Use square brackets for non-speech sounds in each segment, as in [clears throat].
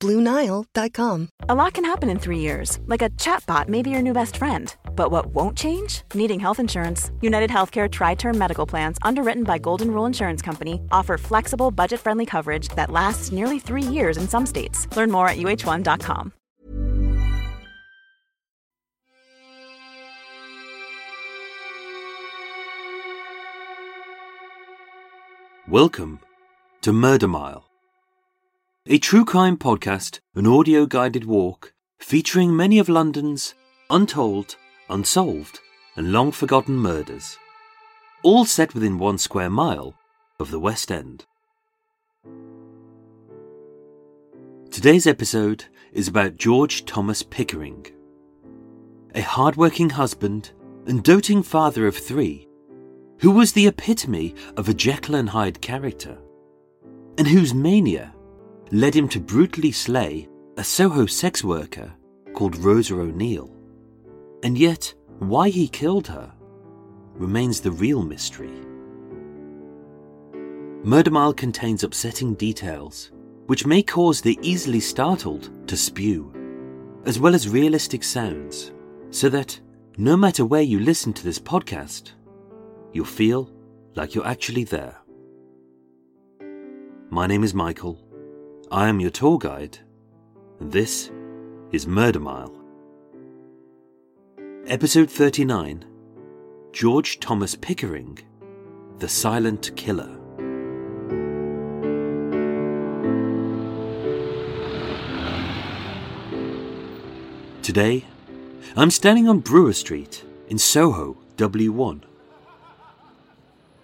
BlueNile.com. A lot can happen in three years, like a chatbot may be your new best friend. But what won't change? Needing health insurance. United Healthcare Tri Term Medical Plans, underwritten by Golden Rule Insurance Company, offer flexible, budget friendly coverage that lasts nearly three years in some states. Learn more at uhone.com. Welcome to Murder Mile, a true crime podcast, an audio guided walk featuring many of London's untold, unsolved, and long forgotten murders, all set within one square mile of the West End. Today's episode is about George Thomas Pickering, a hard-working husband and doting father of three who was the epitome of a Jekyll and Hyde character, and whose mania led him to brutally slay a Soho sex worker called Rosa O'Neill. And yet, why he killed her remains the real mystery. Murder Mile contains upsetting details, which may cause the easily startled to spew, as well as realistic sounds, so that no matter where you listen to this podcast, you'll feel like you're actually there. My name is Michael. I am your tour guide, and this is Murder Mile. Episode 39 George Thomas Pickering, The Silent Killer. Today, I'm standing on Brewer Street in Soho, W1.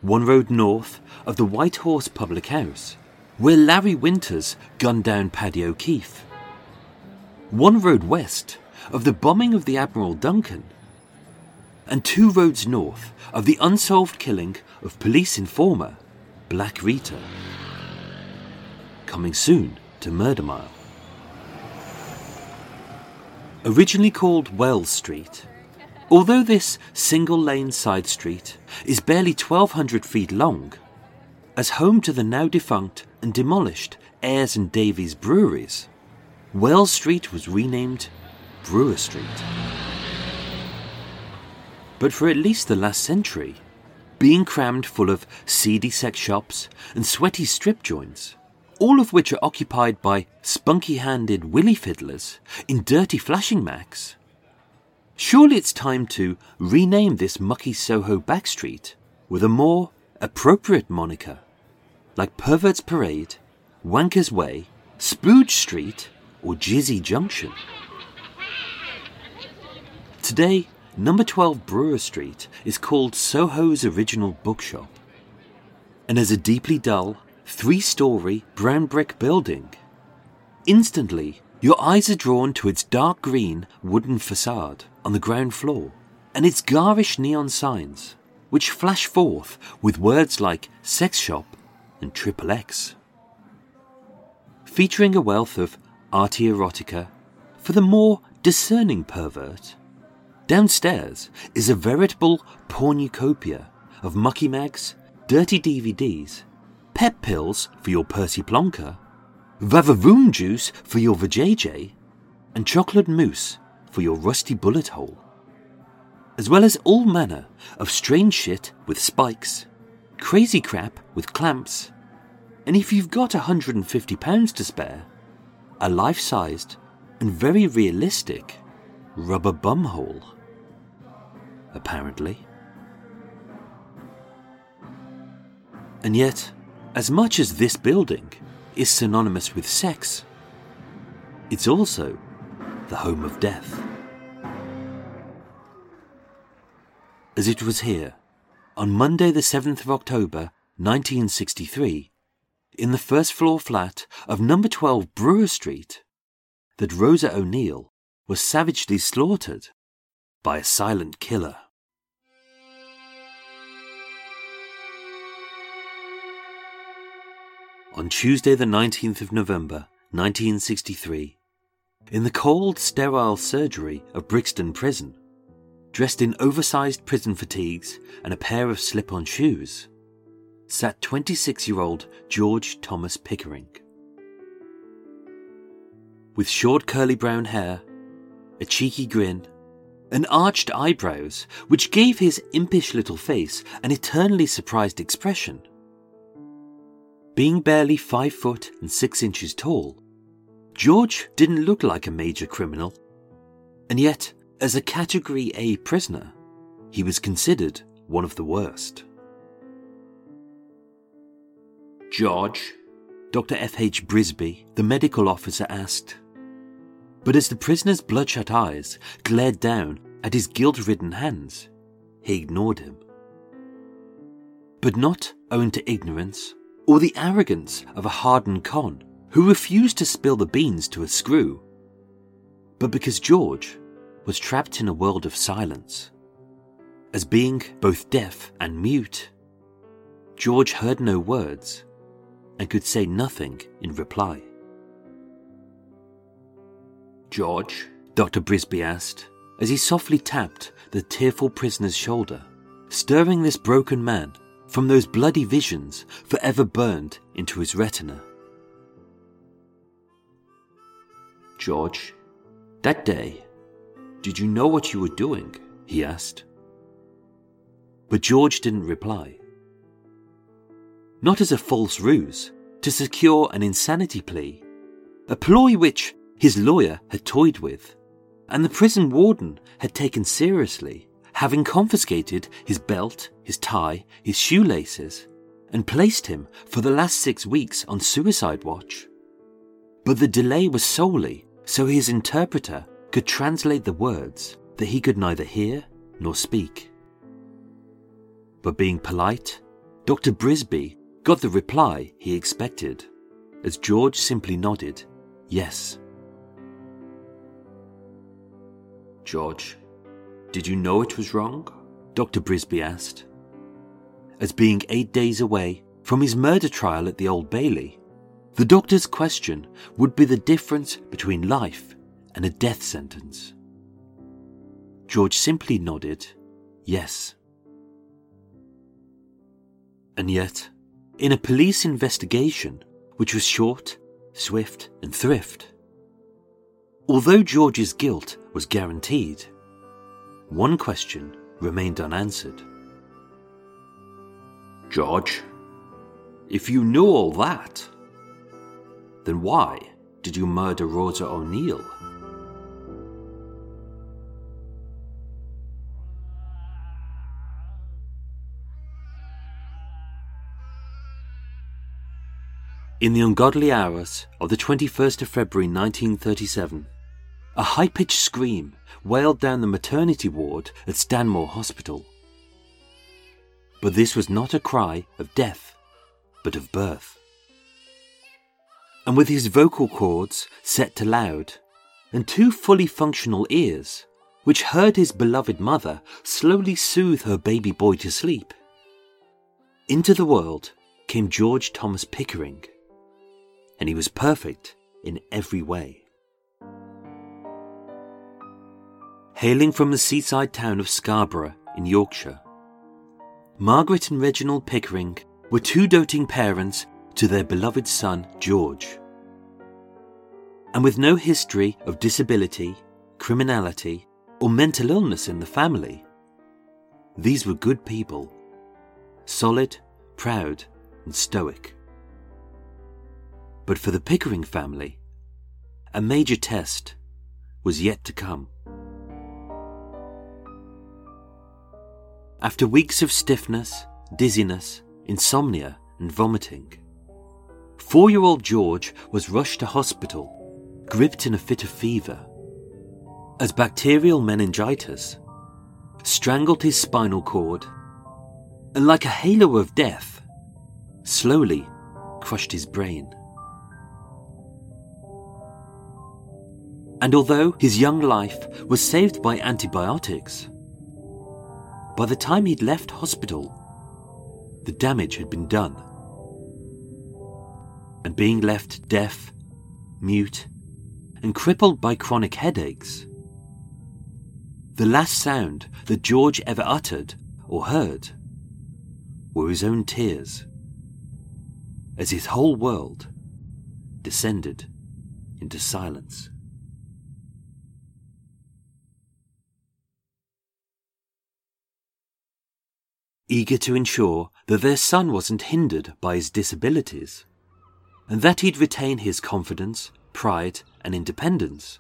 One road north of the White Horse Public House, where Larry Winters gunned down Paddy O'Keefe. One road west of the bombing of the Admiral Duncan, and two roads north of the unsolved killing of police informer Black Rita. Coming soon to Murder Mile. Originally called Wells Street, although this single lane side street is barely 1200 feet long, as home to the now defunct and demolished Ayres and Davies breweries, Wells Street was renamed Brewer Street. But for at least the last century, being crammed full of seedy sex shops and sweaty strip joints, all of which are occupied by spunky handed willy fiddlers in dirty flashing macs. Surely it's time to rename this mucky Soho backstreet with a more appropriate moniker, like Pervert's Parade, Wanker's Way, Spooge Street, or Jizzy Junction. Today, number 12 Brewer Street is called Soho's original bookshop, and as a deeply dull, three story brown brick building. Instantly, your eyes are drawn to its dark green wooden facade on the ground floor and its garish neon signs, which flash forth with words like sex shop and triple X. Featuring a wealth of arty erotica for the more discerning pervert. Downstairs is a veritable pornucopia of mucky mags, dirty DVDs, pep pills for your Percy Plonker, Vavavoom juice for your vajayjay, and chocolate mousse for your rusty bullet hole. As well as all manner of strange shit with spikes, crazy crap with clamps, and if you've got £150 to spare, a life sized and very realistic rubber bumhole. Apparently. And yet, as much as this building is synonymous with sex, it's also the home of death. As it was here, on Monday, the 7th of October, 1963, in the first floor flat of number 12 Brewer Street, that Rosa O'Neill was savagely slaughtered by a silent killer. On Tuesday, the 19th of November, 1963, in the cold, sterile surgery of Brixton Prison, dressed in oversized prison fatigues and a pair of slip on shoes, sat 26 year old George Thomas Pickering. With short curly brown hair, a cheeky grin, and arched eyebrows which gave his impish little face an eternally surprised expression. Being barely five foot and six inches tall, George didn't look like a major criminal, and yet, as a Category A prisoner, he was considered one of the worst. George, Dr. F.H. Brisby, the medical officer, asked. But as the prisoner's bloodshot eyes glared down at his guilt ridden hands, he ignored him. But not owing to ignorance or the arrogance of a hardened con who refused to spill the beans to a screw, but because George was trapped in a world of silence. As being both deaf and mute, George heard no words and could say nothing in reply. George, Dr. Brisby asked, as he softly tapped the tearful prisoner's shoulder, stirring this broken man from those bloody visions forever burned into his retina. George, that day, did you know what you were doing? he asked. But George didn't reply. Not as a false ruse to secure an insanity plea, a ploy which his lawyer had toyed with, and the prison warden had taken seriously, having confiscated his belt, his tie, his shoelaces, and placed him for the last six weeks on suicide watch. But the delay was solely so his interpreter could translate the words that he could neither hear nor speak. But being polite, Dr. Brisby got the reply he expected, as George simply nodded, yes. George, did you know it was wrong? Dr. Brisby asked. As being eight days away from his murder trial at the Old Bailey, the doctor's question would be the difference between life and a death sentence. George simply nodded, yes. And yet, in a police investigation, which was short, swift, and thrift, although George's guilt was guaranteed, one question remained unanswered. George, if you knew all that, then why did you murder Rosa O'Neill? In the ungodly hours of the 21st of February 1937, a high pitched scream wailed down the maternity ward at Stanmore Hospital. But this was not a cry of death, but of birth and with his vocal cords set to loud, and two fully functional ears, which heard his beloved mother slowly soothe her baby boy to sleep. Into the world came George Thomas Pickering, and he was perfect in every way. Hailing from the seaside town of Scarborough in Yorkshire, Margaret and Reginald Pickering were two doting parents to their beloved son, George. And with no history of disability, criminality, or mental illness in the family, these were good people, solid, proud, and stoic. But for the Pickering family, a major test was yet to come. After weeks of stiffness, dizziness, insomnia, and vomiting, Four year old George was rushed to hospital, gripped in a fit of fever, as bacterial meningitis strangled his spinal cord and, like a halo of death, slowly crushed his brain. And although his young life was saved by antibiotics, by the time he'd left hospital, the damage had been done. And being left deaf, mute, and crippled by chronic headaches, the last sound that George ever uttered or heard were his own tears as his whole world descended into silence. Eager to ensure that their son wasn't hindered by his disabilities, and that he'd retain his confidence, pride, and independence,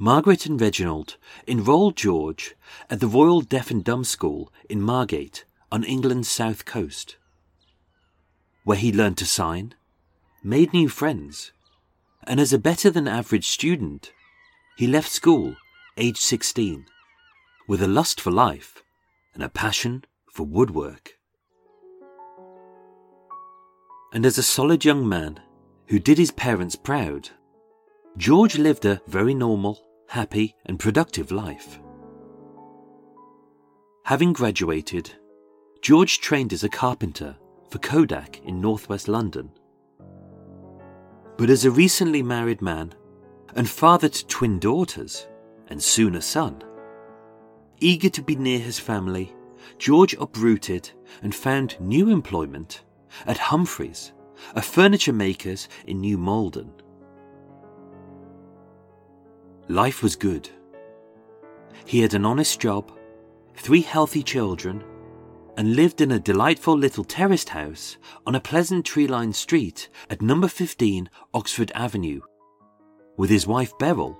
Margaret and Reginald enrolled George at the Royal Deaf and Dumb School in Margate on England's south coast, where he learned to sign, made new friends, and as a better than average student, he left school aged 16 with a lust for life and a passion for woodwork. And as a solid young man who did his parents proud, George lived a very normal, happy, and productive life. Having graduated, George trained as a carpenter for Kodak in northwest London. But as a recently married man and father to twin daughters and soon a son, eager to be near his family, George uprooted and found new employment at Humphreys, a furniture makers in New Malden. Life was good. He had an honest job, three healthy children, and lived in a delightful little terraced house on a pleasant tree lined street at number 15 Oxford Avenue, with his wife Beryl,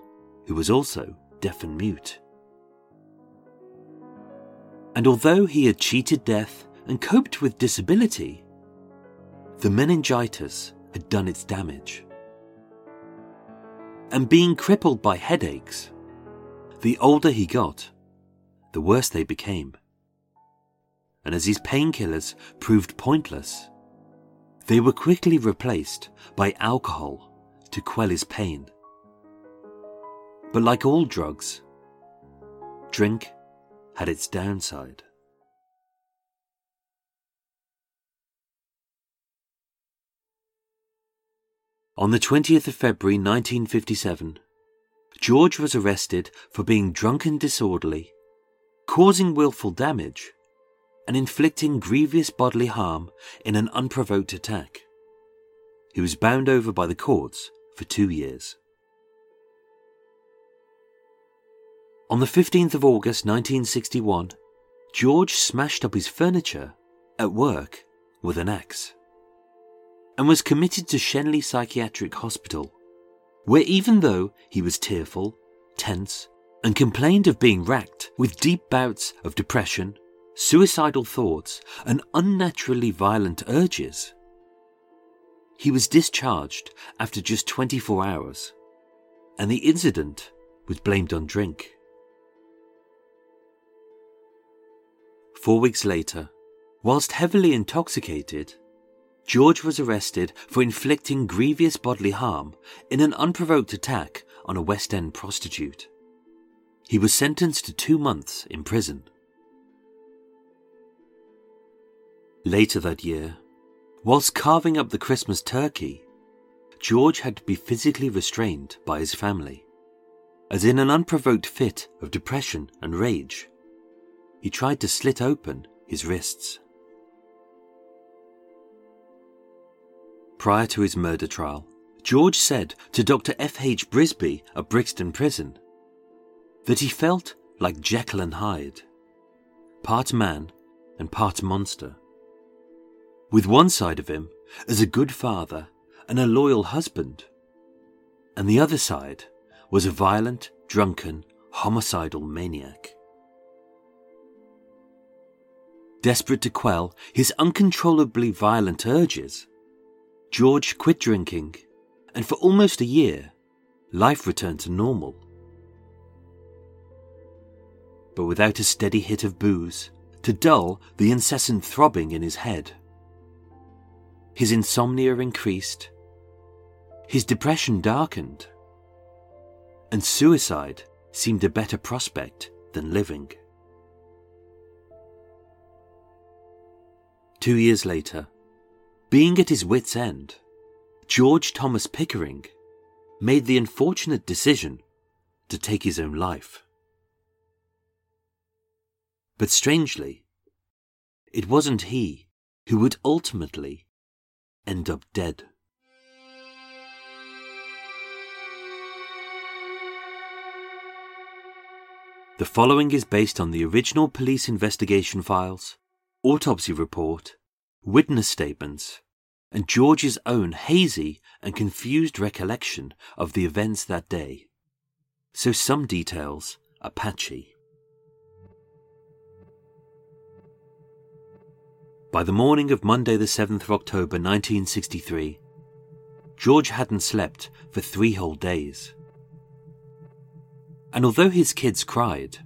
who was also deaf and mute. And although he had cheated death and coped with disability, the meningitis had done its damage and being crippled by headaches. The older he got, the worse they became. And as his painkillers proved pointless, they were quickly replaced by alcohol to quell his pain. But like all drugs, drink had its downside. On the 20th of February 1957, George was arrested for being drunk and disorderly, causing willful damage, and inflicting grievous bodily harm in an unprovoked attack. He was bound over by the courts for two years. On the 15th of August 1961, George smashed up his furniture at work with an axe and was committed to Shenley Psychiatric Hospital, where even though he was tearful, tense, and complained of being racked with deep bouts of depression, suicidal thoughts, and unnaturally violent urges, he was discharged after just 24 hours, and the incident was blamed on drink. Four weeks later, whilst heavily intoxicated, George was arrested for inflicting grievous bodily harm in an unprovoked attack on a West End prostitute. He was sentenced to two months in prison. Later that year, whilst carving up the Christmas turkey, George had to be physically restrained by his family, as in an unprovoked fit of depression and rage, he tried to slit open his wrists. Prior to his murder trial, George said to Dr. F. H. Brisby of Brixton Prison that he felt like Jekyll and Hyde, part man and part monster. With one side of him as a good father and a loyal husband, and the other side was a violent, drunken, homicidal maniac. Desperate to quell his uncontrollably violent urges, George quit drinking, and for almost a year, life returned to normal. But without a steady hit of booze to dull the incessant throbbing in his head. His insomnia increased, his depression darkened, and suicide seemed a better prospect than living. Two years later, being at his wits' end, George Thomas Pickering made the unfortunate decision to take his own life. But strangely, it wasn't he who would ultimately end up dead. The following is based on the original police investigation files, autopsy report, witness statements, and George's own hazy and confused recollection of the events that day. So some details are patchy. By the morning of Monday, the 7th of October 1963, George hadn't slept for three whole days. And although his kids cried,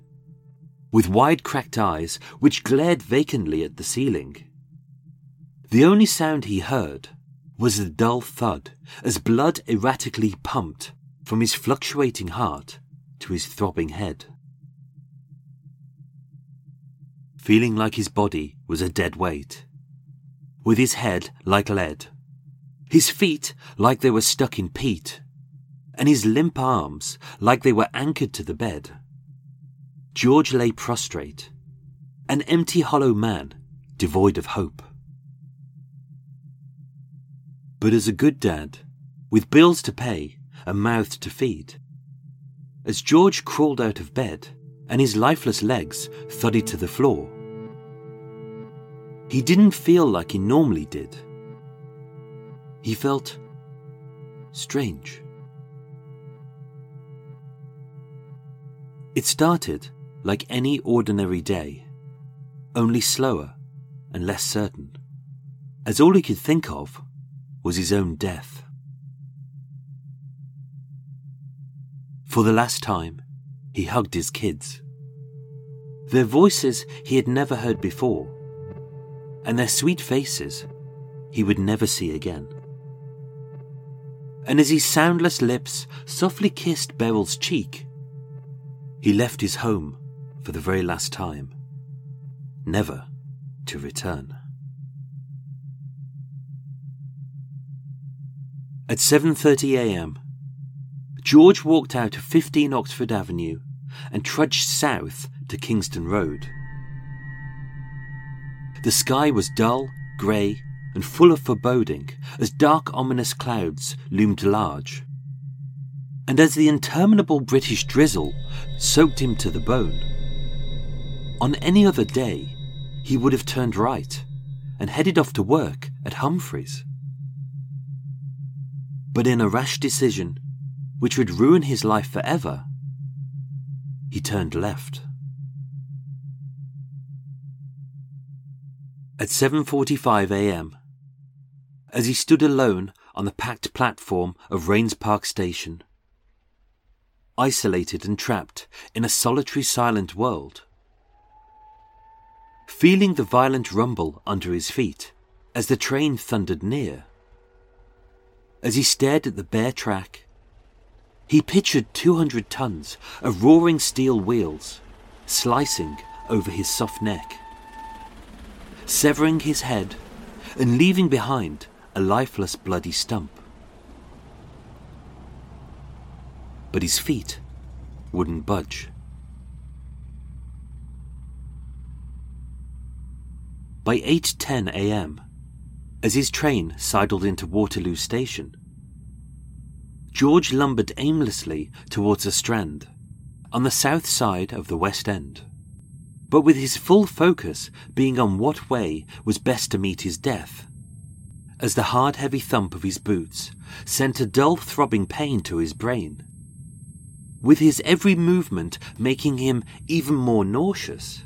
with wide cracked eyes which glared vacantly at the ceiling, the only sound he heard was the dull thud as blood erratically pumped from his fluctuating heart to his throbbing head. Feeling like his body was a dead weight, with his head like lead, his feet like they were stuck in peat, and his limp arms like they were anchored to the bed. George lay prostrate, an empty hollow man devoid of hope. But as a good dad, with bills to pay, a mouth to feed, as George crawled out of bed and his lifeless legs thudded to the floor, he didn't feel like he normally did. He felt strange. It started like any ordinary day, only slower and less certain, as all he could think of was his own death. For the last time, he hugged his kids. Their voices he had never heard before, and their sweet faces he would never see again. And as his soundless lips softly kissed Beryl's cheek, he left his home for the very last time, never to return. At 7:30 a.m., George walked out of 15 Oxford Avenue and trudged south to Kingston Road. The sky was dull, grey, and full of foreboding as dark, ominous clouds loomed large. And as the interminable British drizzle soaked him to the bone, on any other day he would have turned right and headed off to work at Humphreys. But in a rash decision, which would ruin his life forever, he turned left. At 7:45 a.m., as he stood alone on the packed platform of Raynes Park Station, isolated and trapped in a solitary silent world, feeling the violent rumble under his feet as the train thundered near, as he stared at the bare track, he pictured 200 tons of roaring steel wheels slicing over his soft neck, severing his head and leaving behind a lifeless bloody stump. But his feet wouldn't budge. By 8:10 a.m., as his train sidled into Waterloo Station. George lumbered aimlessly towards the Strand, on the south side of the West End, but with his full focus being on what way was best to meet his death, as the hard, heavy thump of his boots sent a dull, throbbing pain to his brain, with his every movement making him even more nauseous.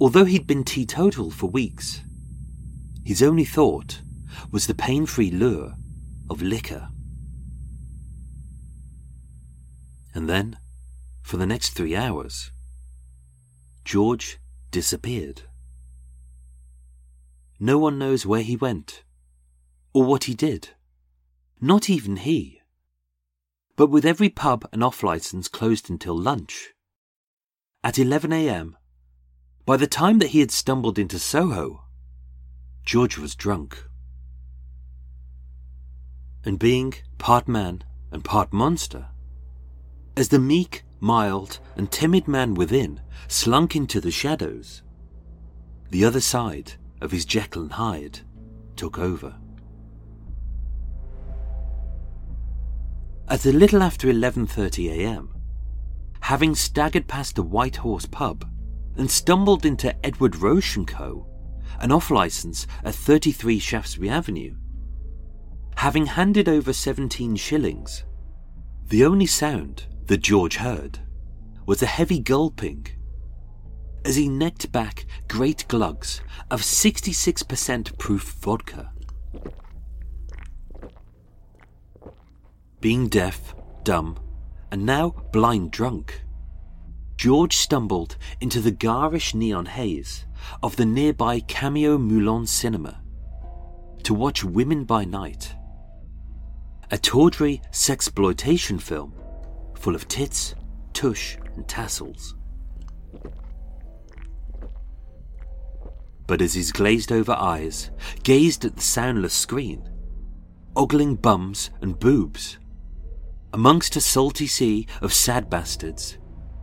Although he'd been teetotal for weeks, his only thought was the pain free lure of liquor. And then, for the next three hours, George disappeared. No one knows where he went, or what he did, not even he. but with every pub and off license closed until lunch. At 11 a.m., by the time that he had stumbled into Soho, George was drunk. And being part man and part monster, as the meek, mild, and timid man within slunk into the shadows, the other side of his Jekyll and Hyde took over. At a little after 11:30 a.m., having staggered past the White Horse pub and stumbled into Edward Roche & Co., an off-license at 33 Shaftesbury Avenue, having handed over 17 shillings, the only sound that George heard was a heavy gulping as he necked back great glugs of 66% proof vodka. Being deaf, dumb, and now blind drunk, George stumbled into the garish neon haze of the nearby Cameo Moulin cinema to watch Women by Night, a tawdry sexploitation film full of tits, tush, and tassels. But as his glazed over eyes gazed at the soundless screen, ogling bums and boobs, amongst a salty sea of sad bastards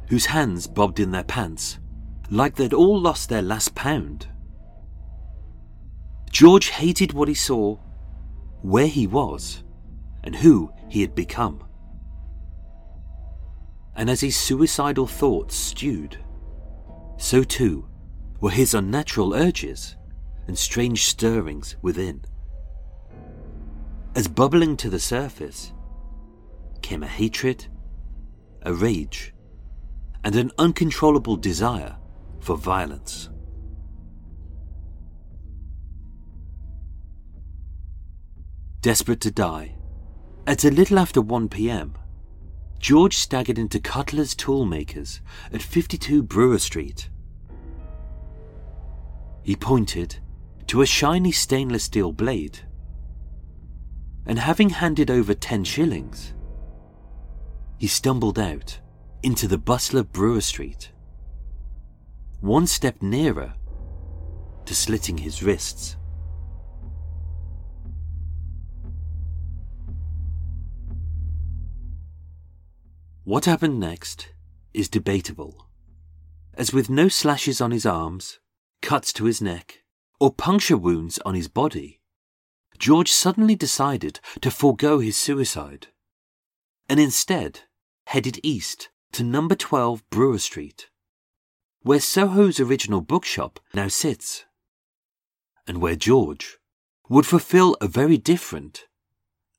whose hands bobbed in their pants like they'd all lost their last pound. George hated what he saw, where he was, and who he had become. And as his suicidal thoughts stewed, so too were his unnatural urges and strange stirrings within. As bubbling to the surface came a hatred, a rage, and an uncontrollable desire for violence. Desperate to die, at a little after 1 pm, George staggered into Cutler's Toolmakers at 52 Brewer Street. He pointed to a shiny stainless steel blade, and having handed over 10 shillings, he stumbled out into the bustler Brewer Street, one step nearer to slitting his wrists. What happened next is debatable, as with no slashes on his arms, cuts to his neck, or puncture wounds on his body, George suddenly decided to forego his suicide, and instead headed east to number 12 Brewer Street, where Soho's original bookshop now sits, and where George would fulfill a very different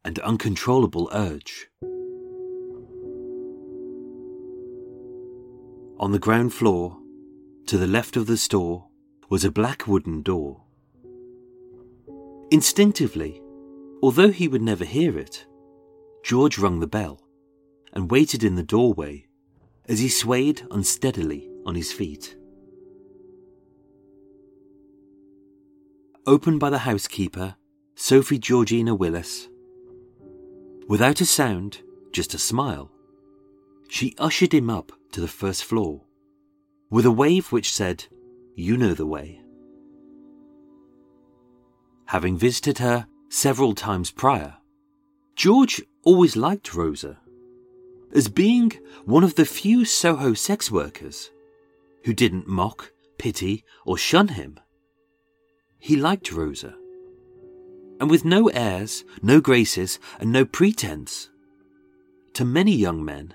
and uncontrollable urge. On the ground floor, to the left of the store, was a black wooden door. Instinctively, although he would never hear it, George rung the bell and waited in the doorway as he swayed unsteadily on his feet. Opened by the housekeeper, Sophie Georgina Willis. Without a sound, just a smile, she ushered him up to the first floor, with a wave which said, You know the way. Having visited her several times prior, George always liked Rosa, as being one of the few Soho sex workers who didn't mock, pity, or shun him. He liked Rosa. And with no airs, no graces, and no pretense, to many young men,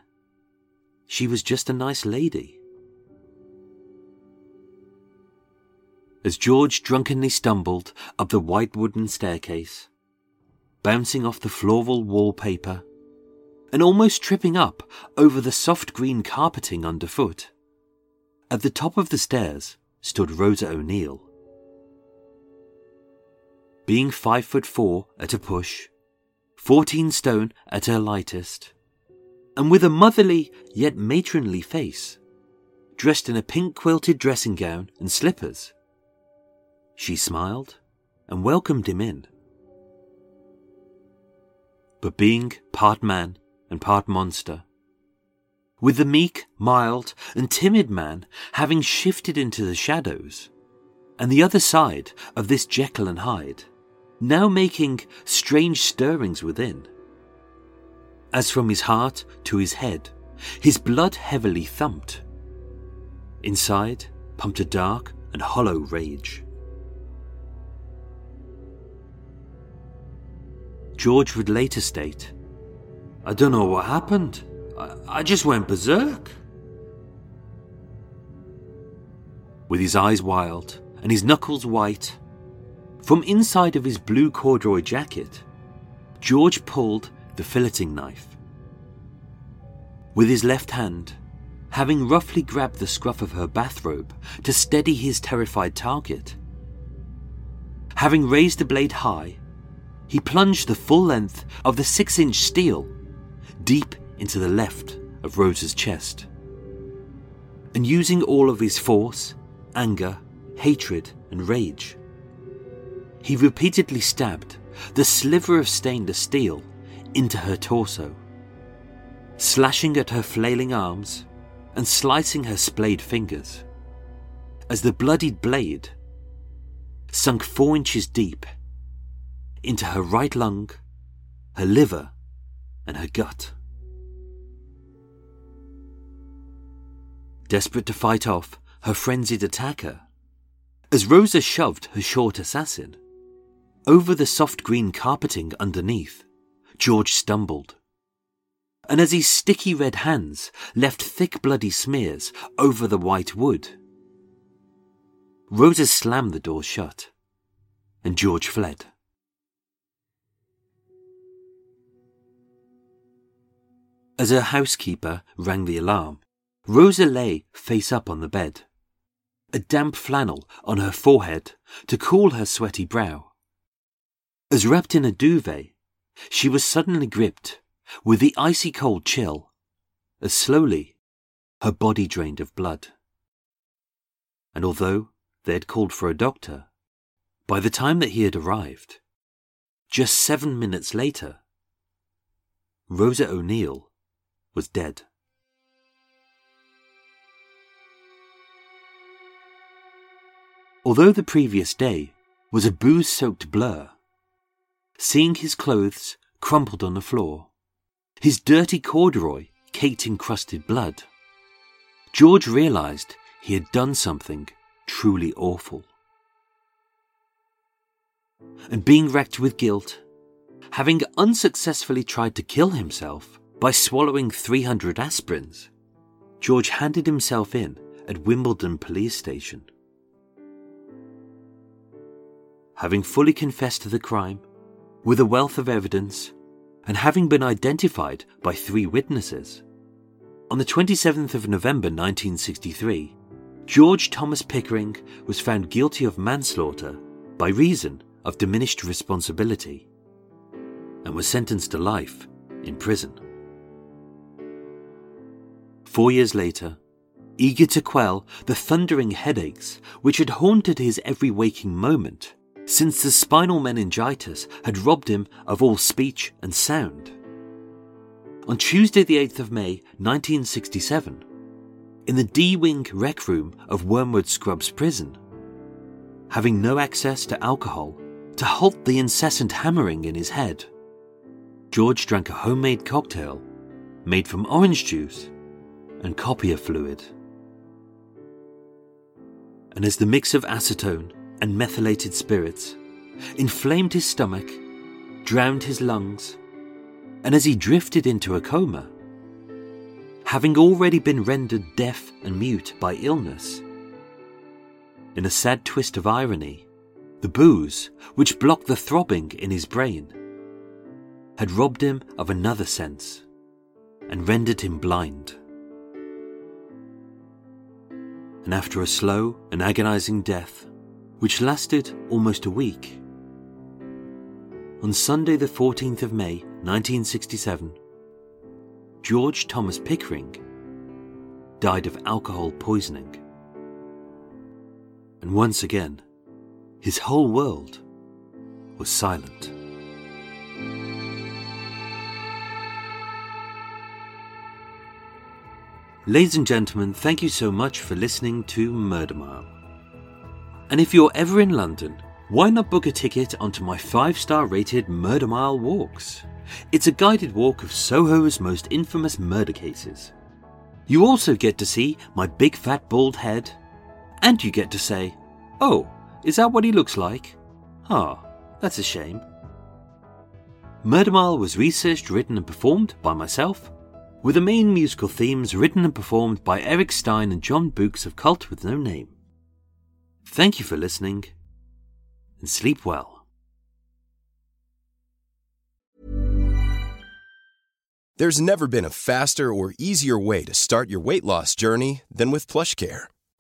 she was just a nice lady. As George drunkenly stumbled up the white wooden staircase, bouncing off the floral wallpaper, and almost tripping up over the soft green carpeting underfoot, at the top of the stairs stood Rosa O'Neill. Being five foot four at a push, fourteen stone at her lightest, and with a motherly yet matronly face, dressed in a pink quilted dressing gown and slippers. She smiled and welcomed him in. But being part man and part monster. With the meek, mild, and timid man having shifted into the shadows, and the other side of this Jekyll and Hyde, now making strange stirrings within. As from his heart to his head, his blood heavily thumped. Inside pumped a dark and hollow rage. George would later state, I don't know what happened. I, I just went berserk. With his eyes wild and his knuckles white, from inside of his blue corduroy jacket, George pulled the filleting knife. With his left hand, having roughly grabbed the scruff of her bathrobe to steady his terrified target. Having raised the blade high, he plunged the full length of the six inch steel deep into the left of Rosa's chest. And using all of his force, anger, hatred, and rage, he repeatedly stabbed the sliver of stainless steel into her torso, slashing at her flailing arms and slicing her splayed fingers, as the bloodied blade sunk four inches deep into her right lung, her liver, and her gut. Desperate to fight off her frenzied attacker, as Rosa shoved her short assassin over the soft green carpeting underneath, George stumbled. And as his sticky red hands left thick bloody smears over the white wood, Rosa slammed the door shut, and George fled. As her housekeeper rang the alarm, Rosa lay face up on the bed, a damp flannel on her forehead to cool her sweaty brow. As wrapped in a duvet, she was suddenly gripped with the icy cold chill, as slowly her body drained of blood. And although they had called for a doctor, by the time that he had arrived, just seven minutes later, Rosa O'Neill was dead. Although the previous day was a booze soaked blur, seeing his clothes crumpled on the floor, his dirty corduroy caked in crusted blood, George realized he had done something truly awful. And being wrecked with guilt, having unsuccessfully tried to kill himself, by swallowing 300 aspirins, George handed himself in at Wimbledon police station. Having fully confessed to the crime, with a wealth of evidence, and having been identified by three witnesses, on the 27th of November 1963, George Thomas Pickering was found guilty of manslaughter by reason of diminished responsibility and was sentenced to life in prison. Four years later, eager to quell the thundering headaches which had haunted his every waking moment since the spinal meningitis had robbed him of all speech and sound. On Tuesday, the 8th of May 1967, in the D Wing rec room of Wormwood Scrubs prison, having no access to alcohol to halt the incessant hammering in his head, George drank a homemade cocktail made from orange juice and coppelia fluid. And as the mix of acetone and methylated spirits inflamed his stomach, drowned his lungs, and as he drifted into a coma, having already been rendered deaf and mute by illness. In a sad twist of irony, the booze, which blocked the throbbing in his brain, had robbed him of another sense and rendered him blind and after a slow and agonizing death, which lasted almost a week, on Sunday, the 14th of May, 1967, George Thomas Pickering died of alcohol poisoning. And once again, his whole world was silent. Ladies and gentlemen, thank you so much for listening to Murder Mile. And if you're ever in London, why not book a ticket onto my five star rated Murder Mile walks? It's a guided walk of Soho's most infamous murder cases. You also get to see my big fat bald head, and you get to say, Oh, is that what he looks like? Ah, that's a shame. Murder Mile was researched, written, and performed by myself, with the main musical themes written and performed by Erik Stein and Jon Boux of Cult with No Name. Thank you for listening, and sleep well. There's never been a faster or easier way to start your weight loss journey than with PlushCare.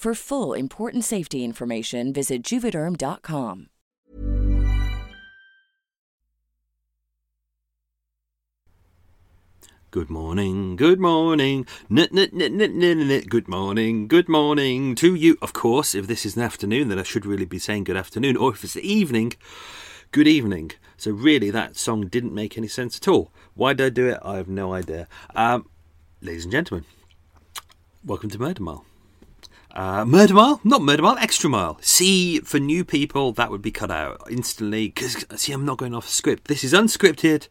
For full important safety information, visit juvederm.com. Good morning, good morning, n- n- n- n- n- n- good morning, good morning to you. Of course, if this is an afternoon, then I should really be saying good afternoon, or if it's the evening, good evening. So, really, that song didn't make any sense at all. Why did I do it? I have no idea. Um, ladies and gentlemen, welcome to Murder Mile. Uh, Murder Mile? Not Murder Mile, Extra Mile. See, for new people, that would be cut out instantly, because, see, I'm not going off script. This is unscripted,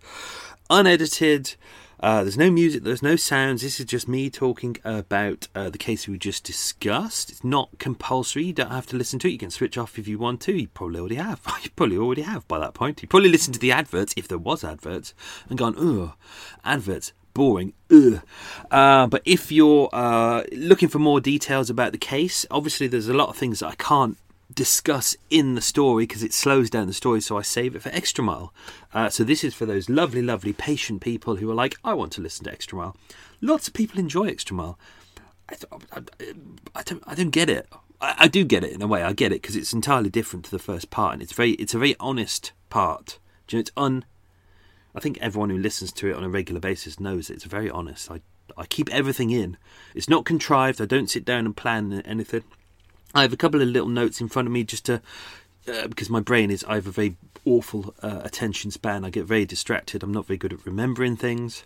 unedited. Uh, there's no music, there's no sounds. This is just me talking about uh, the case we just discussed. It's not compulsory. You don't have to listen to it. You can switch off if you want to. You probably already have. [laughs] You probably already have by that point. You probably listened to the adverts if there was adverts and gone, ugh, adverts boring. Uh, but if you're uh, looking for more details about the case, obviously there's a lot of things that I can't discuss in the story because it slows down the story, so I save it for Extra Mile. Uh, so this is for those lovely, lovely, patient people who are like, I want to listen to Extra Mile. Lots of people enjoy Extra Mile. I, I, I don't, I don't get it. I, I do get it in a way. I get it because it's entirely different to the first part, and it's very, it's a very honest part. Do you know, it's un. I think everyone who listens to it on a regular basis knows it's very honest. I, I keep everything in. It's not contrived. I don't sit down and plan anything. I have a couple of little notes in front of me just to uh, because my brain is I have a very awful uh, attention span. I get very distracted. I'm not very good at remembering things,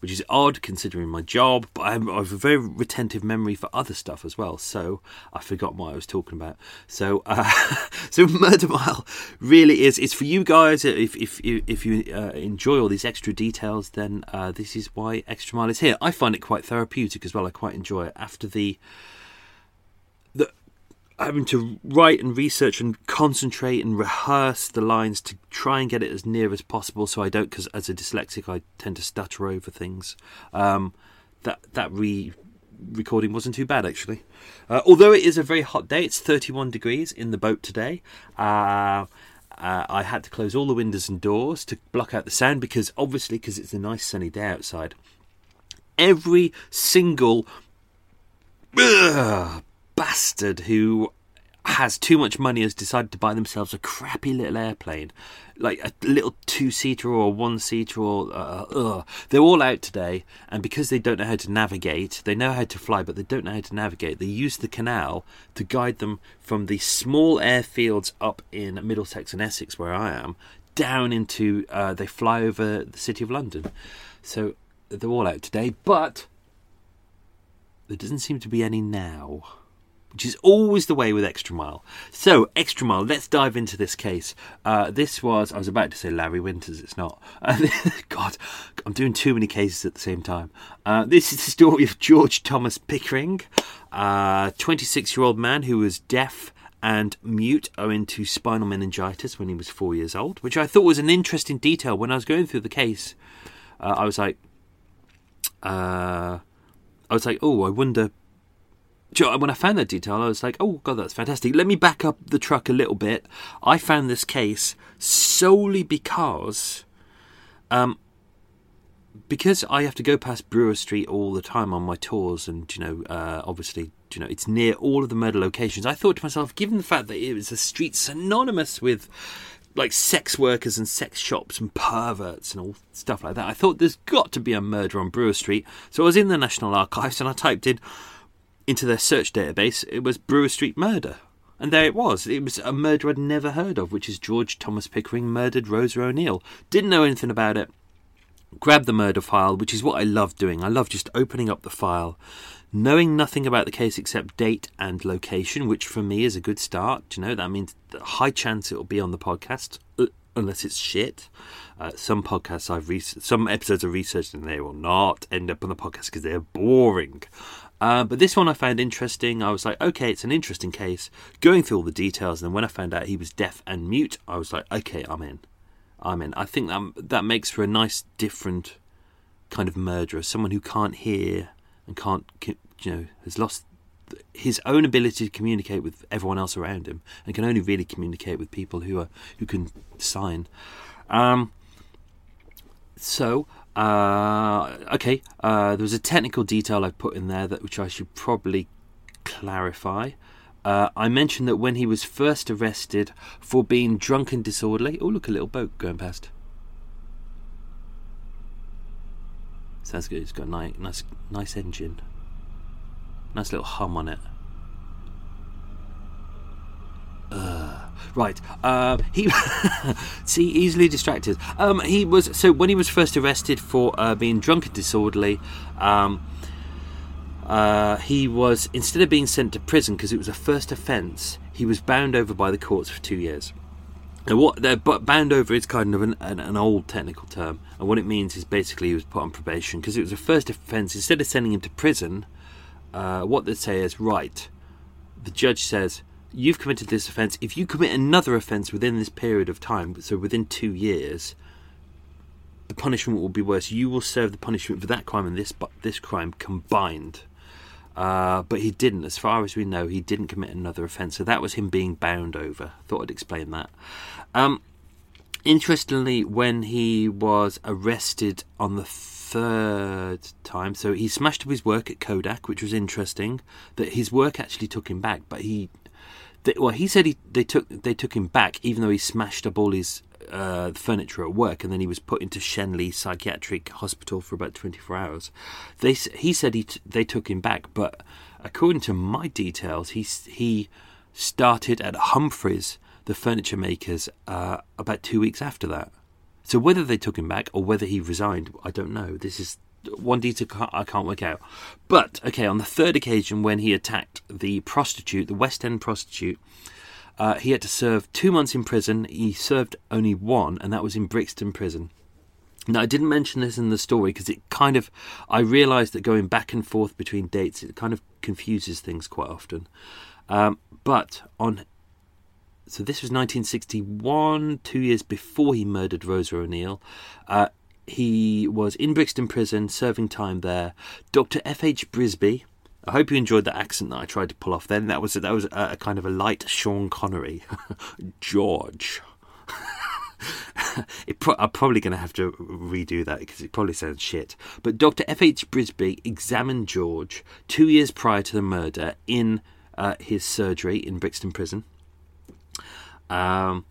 which is odd considering my job. But I have, a very retentive memory for other stuff as well. So I forgot what I was talking about. So uh, [laughs] so Murder Mile really is. It's for you guys. If if if you uh, enjoy all these extra details, then uh, this is why Extra Mile is here. I find it quite therapeutic as well. I quite enjoy it after the the having to write and research and concentrate and rehearse the lines to try and get it as near as possible so I don't because as a dyslexic I tend to stutter over things um, that that re recording wasn't too bad actually. Uh, although it is a very hot day, it's 31 degrees in the boat today. Uh, uh, I had to close all the windows and doors to block out the sound because obviously because it's a nice sunny day outside. Every single [clears throat] ugh, bastard who has too much money has decided to buy themselves a crappy little airplane, like a little two seater or one seater or uh, they're all out today, and because they don't know how to navigate, they know how to fly, but they don't know how to navigate. They use the canal to guide them from the small airfields up in Middlesex and Essex, where I am, down into. Uh, they fly over the city of London, so they're all out today, but there doesn't seem to be any now which is always the way with Extra Mile. So, Extra Mile, let's dive into this case. Uh, this was, I was about to say Larry Winters, it's not. Uh, [laughs] God, I'm doing too many cases at the same time. Uh, this is the story of George Thomas Pickering, a 26 year old man who was deaf and mute owing to spinal meningitis when he was four years old, which I thought was an interesting detail when I was going through the case. Uh, I was like, uh, I was like, oh, I wonder when I found that detail, I was like, oh, God, that's fantastic. Let me back up the truck a little bit. I found this case solely because. Um, because I have to go past Brewer Street all the time on my tours, and you know, uh, obviously, you know, it's near all of the murder locations. I thought to myself, given the fact that it was a street synonymous with like sex workers and sex shops and perverts and all stuff like that, I thought there's got to be a murder on Brewer Street. So I was in the National Archives and I typed in into their search database, it was Brewer Street murder. And there it was. It was a murder I'd never heard of, which is George Thomas Pickering murdered Rosa O'Neill. Didn't know anything about it. Grabbed the murder file, which is what I love doing. I love just opening up the file, knowing nothing about the case except date and location, which for me is a good start. You know, that means high chance it'll be on the podcast, unless it's shit. Uh, some podcasts I've researched, some episodes I've researched, and they will not end up on the podcast because they're boring. Uh, but this one I found interesting. I was like, okay, it's an interesting case. Going through all the details, and then when I found out he was deaf and mute, I was like, okay, I'm in. I'm in. I think that that makes for a nice, different kind of murderer. Someone who can't hear and can't, you know, has lost his own ability to communicate with everyone else around him, and can only really communicate with people who are who can sign. Um, so uh, okay, uh, there was a technical detail I put in there that which I should probably clarify. Uh, I mentioned that when he was first arrested for being drunk and disorderly. Oh, look, a little boat going past. Sounds good. It's got a nice, nice, nice engine. Nice little hum on it. Uh, right. Uh, he [laughs] see easily distracted. Um, he was so when he was first arrested for uh, being drunk and disorderly. Um, uh, he was instead of being sent to prison because it was a first offence, he was bound over by the courts for two years. Now, what they're bound over is kind of an, an, an, old technical term, and what it means is basically he was put on probation because it was a first offence. Instead of sending him to prison, uh, what they say is right. The judge says you've committed this offence. If you commit another offence within this period of time, so within two years, the punishment will be worse. You will serve the punishment for that crime and this this crime combined. Uh, but he didn't, as far as we know, he didn't commit another offence. So that was him being bound over. Thought I'd explain that. Um, interestingly, when he was arrested on the third time, so he smashed up his work at Kodak, which was interesting. That his work actually took him back, but he they, well, he said he, they took they took him back, even though he smashed up all his uh, furniture at work, and then he was put into Shenley Psychiatric Hospital for about 24 hours. They he said he t- they took him back, but according to my details, he he started at Humphreys, the furniture makers, uh, about two weeks after that. So whether they took him back or whether he resigned, I don't know. This is one detail I can't work out. But okay, on the third occasion when he attacked the prostitute, the West End prostitute, uh, he had to serve two months in prison. He served only one, and that was in Brixton Prison. Now, I didn't mention this in the story because it kind of, I realised that going back and forth between dates, it kind of confuses things quite often. Um, but on, so this was 1961, two years before he murdered Rosa O'Neill. Uh, he was in Brixton Prison serving time there. Dr. F.H. Brisby, I hope you enjoyed the accent that I tried to pull off. Then that was that was a, a kind of a light Sean Connery, [laughs] George. [laughs] pro- I'm probably going to have to redo that because it probably sounds shit. But Dr. F.H. Brisby examined George two years prior to the murder in uh, his surgery in Brixton Prison. Um,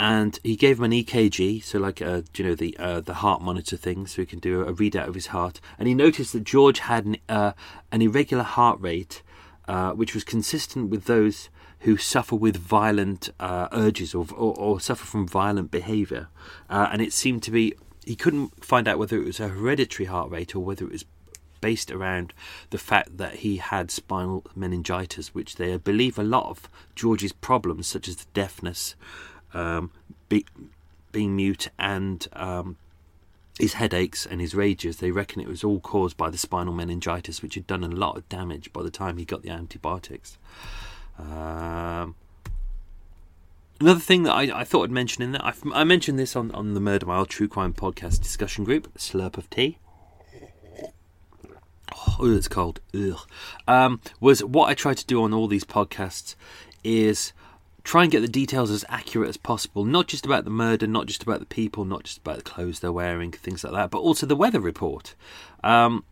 and he gave him an EKG, so like uh, you know the uh, the heart monitor thing, so he can do a readout of his heart. And he noticed that George had an, uh, an irregular heart rate, uh, which was consistent with those who suffer with violent uh, urges or, or, or, suffer from violent behaviour. Uh, and it seemed to be he couldn't find out whether it was a hereditary heart rate or whether it was based around the fact that he had spinal meningitis, which they believe a lot of George's problems, such as the deafness um, be, being mute and um, his headaches and his rages, they reckon it was all caused by the spinal meningitis, which had done a lot of damage by the time he got the antibiotics. Um, another thing that I, I, thought I'd mention in that, I, I, mentioned this on, on the Murder Mile True Crime Podcast discussion group, Slurp of Tea. Oh, it's cold. Um, was what I try to do on all these podcasts is try and get the details as accurate as possible, not just about the murder, not just about the people, not just about the clothes they're wearing, things like that, but also the weather report. Um,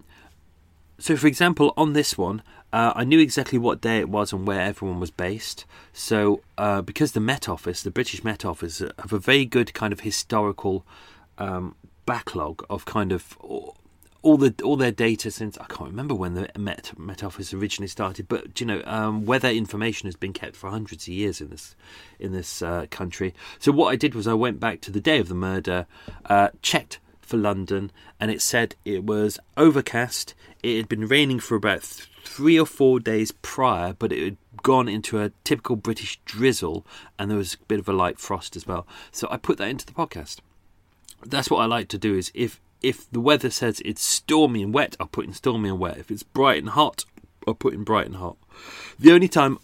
so, for example, on this one, uh, I knew exactly what day it was and where everyone was based. So, uh, because the Met Office, the British Met Office, have a very good kind of historical um, backlog of kind of all the all their data since I can't remember when the Met Met Office originally started, but you know um, weather information has been kept for hundreds of years in this in this uh, country. So what I did was I went back to the day of the murder, uh, checked for London, and it said it was overcast. It had been raining for about th- three or four days prior, but it had gone into a typical British drizzle, and there was a bit of a light frost as well. So I put that into the podcast. That's what I like to do. Is if if the weather says it's stormy and wet, I'll put in stormy and wet. If it's bright and hot, I'll put in bright and hot. The only time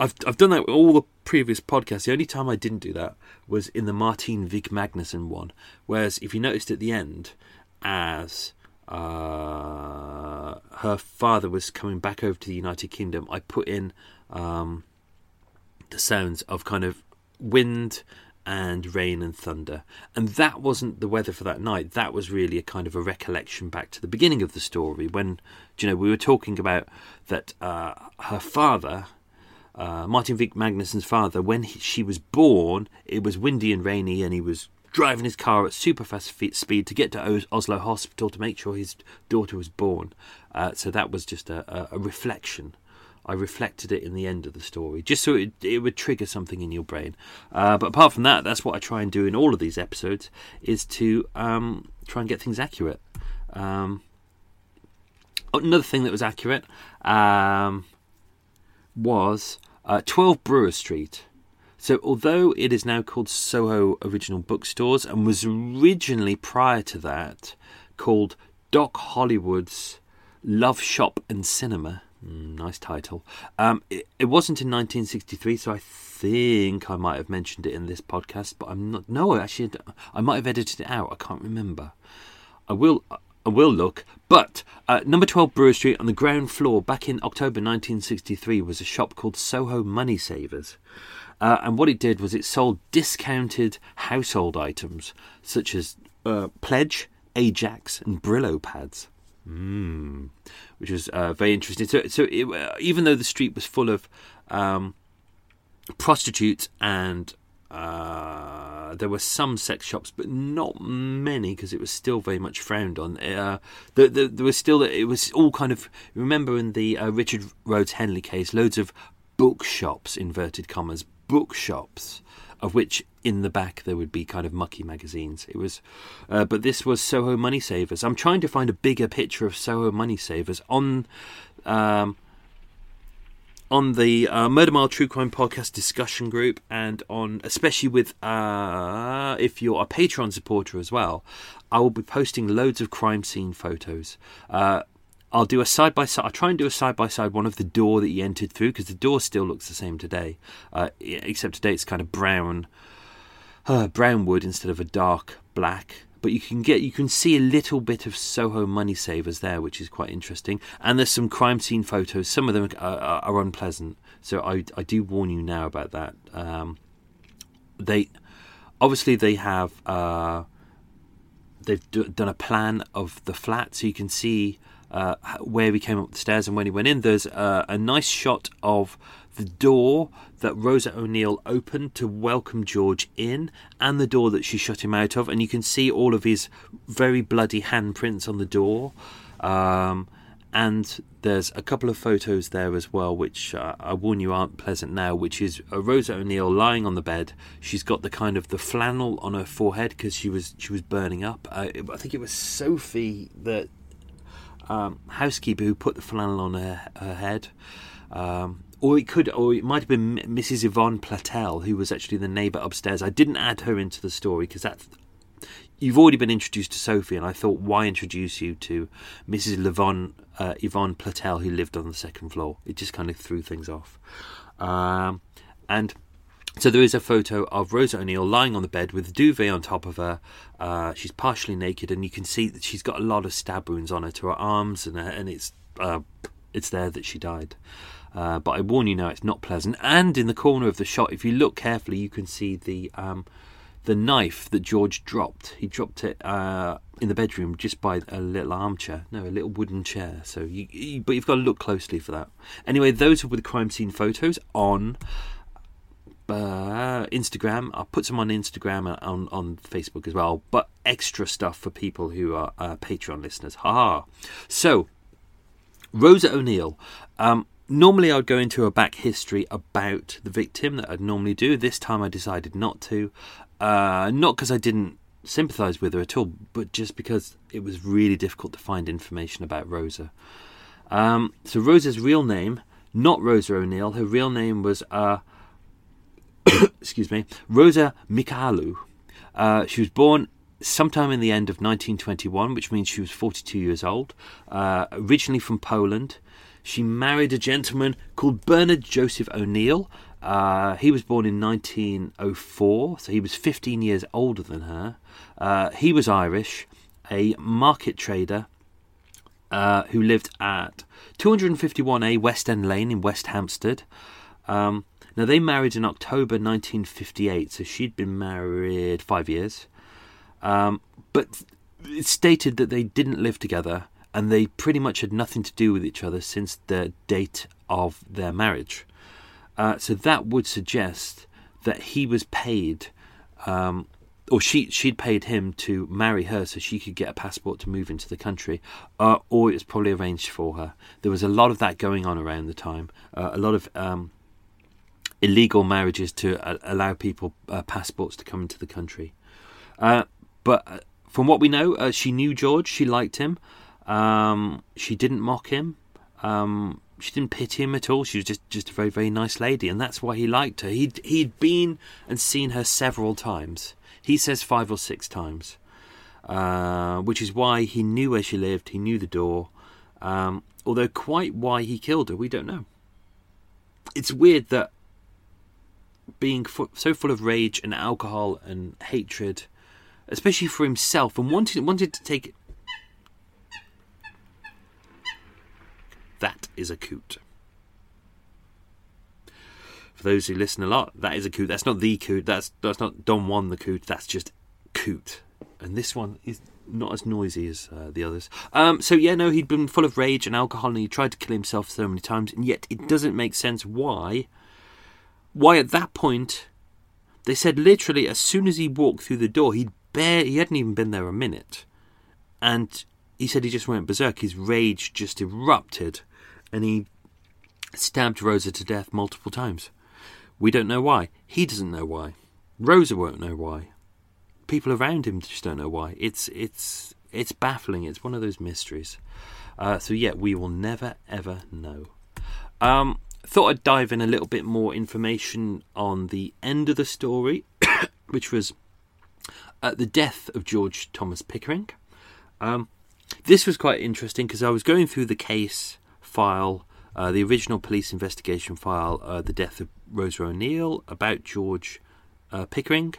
I've I've done that with all the previous podcasts. The only time I didn't do that was in the Martine Vig Magnussen one. Whereas if you noticed at the end, as uh, her father was coming back over to the United Kingdom, I put in um, the sounds of kind of wind and rain and thunder. And that wasn't the weather for that night. That was really a kind of a recollection back to the beginning of the story when, you know, we were talking about that uh, her father, uh, Martin Vig Magnussen's father, when he, she was born, it was windy and rainy and he was driving his car at super fast speed to get to Oslo Hospital to make sure his daughter was born. Uh, so that was just a, a reflection I reflected it in the end of the story, just so it, it would trigger something in your brain. Uh, but apart from that, that's what I try and do in all of these episodes, is to um, try and get things accurate. Um, another thing that was accurate um, was uh, 12 Brewer Street. So, although it is now called Soho Original Bookstores and was originally prior to that called Doc Hollywood's Love Shop and Cinema, Mm, nice title. Um, it, it, wasn't in 1963, so I think I might have mentioned it in this podcast, but I'm not. No, actually, I might have edited it out. I can't remember. I will. I will look. But uh, number 12 Brewer Street on the ground floor back in October 1963 was a shop called Soho Money Savers. Uh, and what it did was it sold discounted household items such as uh, Pledge, Ajax, and Brillo pads. Mm which was uh, very interesting. So, so it, uh, even though the street was full of um, prostitutes and uh, there were some sex shops, but not many because it was still very much frowned on. Uh, the, the, there was still it was all kind of remember in the uh, Richard Rhodes Henley case, loads of bookshops inverted commas bookshops of which in the back there would be kind of mucky magazines. It was, uh, but this was Soho Money Savers. I'm trying to find a bigger picture of Soho Money Savers on. Um, on the uh, Murder Mile True Crime Podcast discussion group, and on especially with uh, if you're a Patreon supporter as well, I will be posting loads of crime scene photos. Uh, I'll do a side by side. I'll try and do a side by side one of the door that you entered through because the door still looks the same today, uh, except today it's kind of brown, uh, brown wood instead of a dark black. but you can get you can see a little bit of Soho money savers there, which is quite interesting. And there's some crime scene photos. Some of them are, are, are unpleasant, so I I do warn you now about that. Um, they obviously they have uh, they've d- done a plan of the flat, so you can see uh, where he came up the stairs and when he went in. There's uh, a nice shot of the door that Rosa O'Neill opened to welcome George in, and the door that she shut him out of, and you can see all of his very bloody handprints on the door. Um, and there's a couple of photos there as well, which uh, I warn you aren't pleasant now. Which is uh, Rosa O'Neill lying on the bed. She's got the kind of the flannel on her forehead because she was she was burning up. Uh, I think it was Sophie, the um, housekeeper, who put the flannel on her, her head. Um, or it could, or it might have been Mrs. Yvonne Platel, who was actually the neighbour upstairs. I didn't add her into the story because that you've already been introduced to Sophie, and I thought, why introduce you to Mrs. Levon, uh, Yvonne Platel, who lived on the second floor? It just kind of threw things off. Um, and so there is a photo of Rosa O'Neill lying on the bed with a duvet on top of her. Uh, she's partially naked, and you can see that she's got a lot of stab wounds on her to her arms, and, and it's uh, it's there that she died. Uh, but I warn you now, it's not pleasant. And in the corner of the shot, if you look carefully, you can see the um, the knife that George dropped. He dropped it uh, in the bedroom just by a little armchair, no, a little wooden chair. So, you, you, but you've got to look closely for that. Anyway, those were the crime scene photos on. Uh, Instagram. I'll put some on Instagram and on, on Facebook as well, but extra stuff for people who are uh, Patreon listeners. Ha ha. So, Rosa O'Neill. Um, normally I'd go into a back history about the victim that I'd normally do. This time I decided not to. Uh, not because I didn't sympathise with her at all, but just because it was really difficult to find information about Rosa. Um, so Rosa's real name, not Rosa O'Neill, her real name was, uh, [coughs] excuse me, Rosa Mikalu. Uh, she was born sometime in the end of 1921, which means she was 42 years old, uh, originally from Poland. She married a gentleman called Bernard Joseph O'Neill. Uh, he was born in 1904, so he was 15 years older than her. Uh, he was Irish, a market trader uh, who lived at 251A West End Lane in West Hampstead. Um, now, they married in October 1958, so she'd been married five years. Um, but it's stated that they didn't live together and they pretty much had nothing to do with each other since the date of their marriage. Uh, so that would suggest that he was paid, um, or she she'd paid him to marry her so she could get a passport to move into the country, uh, or it was probably arranged for her. There was a lot of that going on around the time. Uh, a lot of um, illegal marriages to uh, allow people uh, passports to come into the country. Uh, but from what we know, she knew George. She liked him. Um, she didn't mock him. Um, she didn't pity him at all. She was just, just a very, very nice lady, and that's why he liked her. He'd he'd been and seen her several times. He says five or six times, uh, which is why he knew where she lived. He knew the door. Um, although quite why he killed her, we don't know. It's weird that being so full of rage and alcohol and hatred, especially for himself, and wanted wanted to take That is a coot. For those who listen a lot, that is a coot. That's not the coot. That's that's not Don Juan the coot. That's just coot. And this one is not as noisy as uh, the others. Um, so yeah, no, he'd been full of rage and alcohol, and he tried to kill himself so many times, and yet it doesn't make sense why. Why at that point, they said literally as soon as he walked through the door, he'd bare he hadn't even been there a minute, and he said he just went berserk. His rage just erupted, and he stabbed Rosa to death multiple times. We don't know why. He doesn't know why. Rosa won't know why. People around him just don't know why. It's it's it's baffling. It's one of those mysteries. Uh, so yeah, we will never ever know. Um, thought I'd dive in a little bit more information on the end of the story, [coughs] which was uh, the death of George Thomas Pickering. Um, this was quite interesting because I was going through the case file, uh, the original police investigation file, uh, the death of Rosa O'Neill, about George uh, Pickering,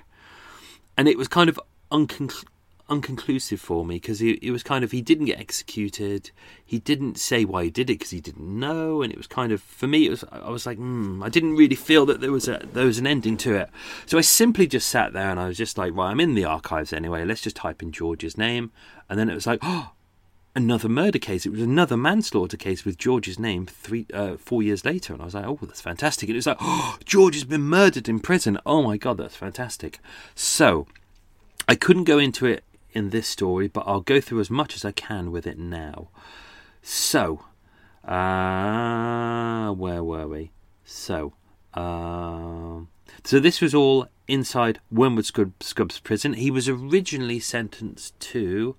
and it was kind of unconclu- unconclusive for me because it, it was kind of he didn't get executed. He didn't say why he did it because he didn't know, and it was kind of for me. It was I was like, mm, I didn't really feel that there was a there was an ending to it. So I simply just sat there and I was just like, well, I'm in the archives anyway. Let's just type in George's name, and then it was like, oh, another murder case. It was another manslaughter case with George's name three, uh, four years later, and I was like, "Oh, that's fantastic!" And it was like, "Oh, George has been murdered in prison." Oh my god, that's fantastic! So, I couldn't go into it in this story, but I'll go through as much as I can with it now. So, uh, where were we? So, um, so this was all inside Wormwood Scrubs prison. He was originally sentenced to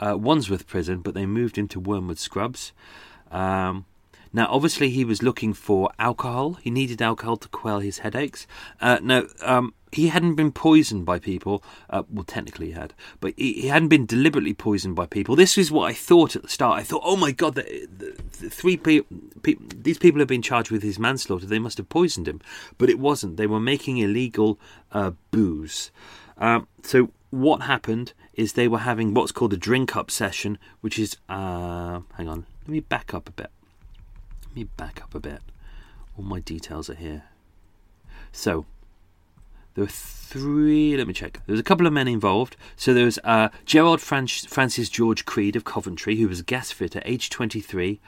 uh, Wandsworth prison, but they moved him to Wormwood Scrubs. Um, now, obviously, he was looking for alcohol. He needed alcohol to quell his headaches. Uh, now, um, he hadn't been poisoned by people. Uh, well, technically he had, but he, he, hadn't been deliberately poisoned by people. This is what I thought at the start. I thought, oh my god, the, the, the three people, pe- these people have been charged with his manslaughter. They must have poisoned him, but it wasn't. They were making illegal uh, booze. Um, so what happened is they were having what's called a drink up session, which is uh, hang on, let me back up a bit. Let me back up a bit. All my details are here. So there were three. Let me check. There was a couple of men involved. So there was uh, Gerald Francis George Creed of Coventry, who was a gas fitter, aged 23.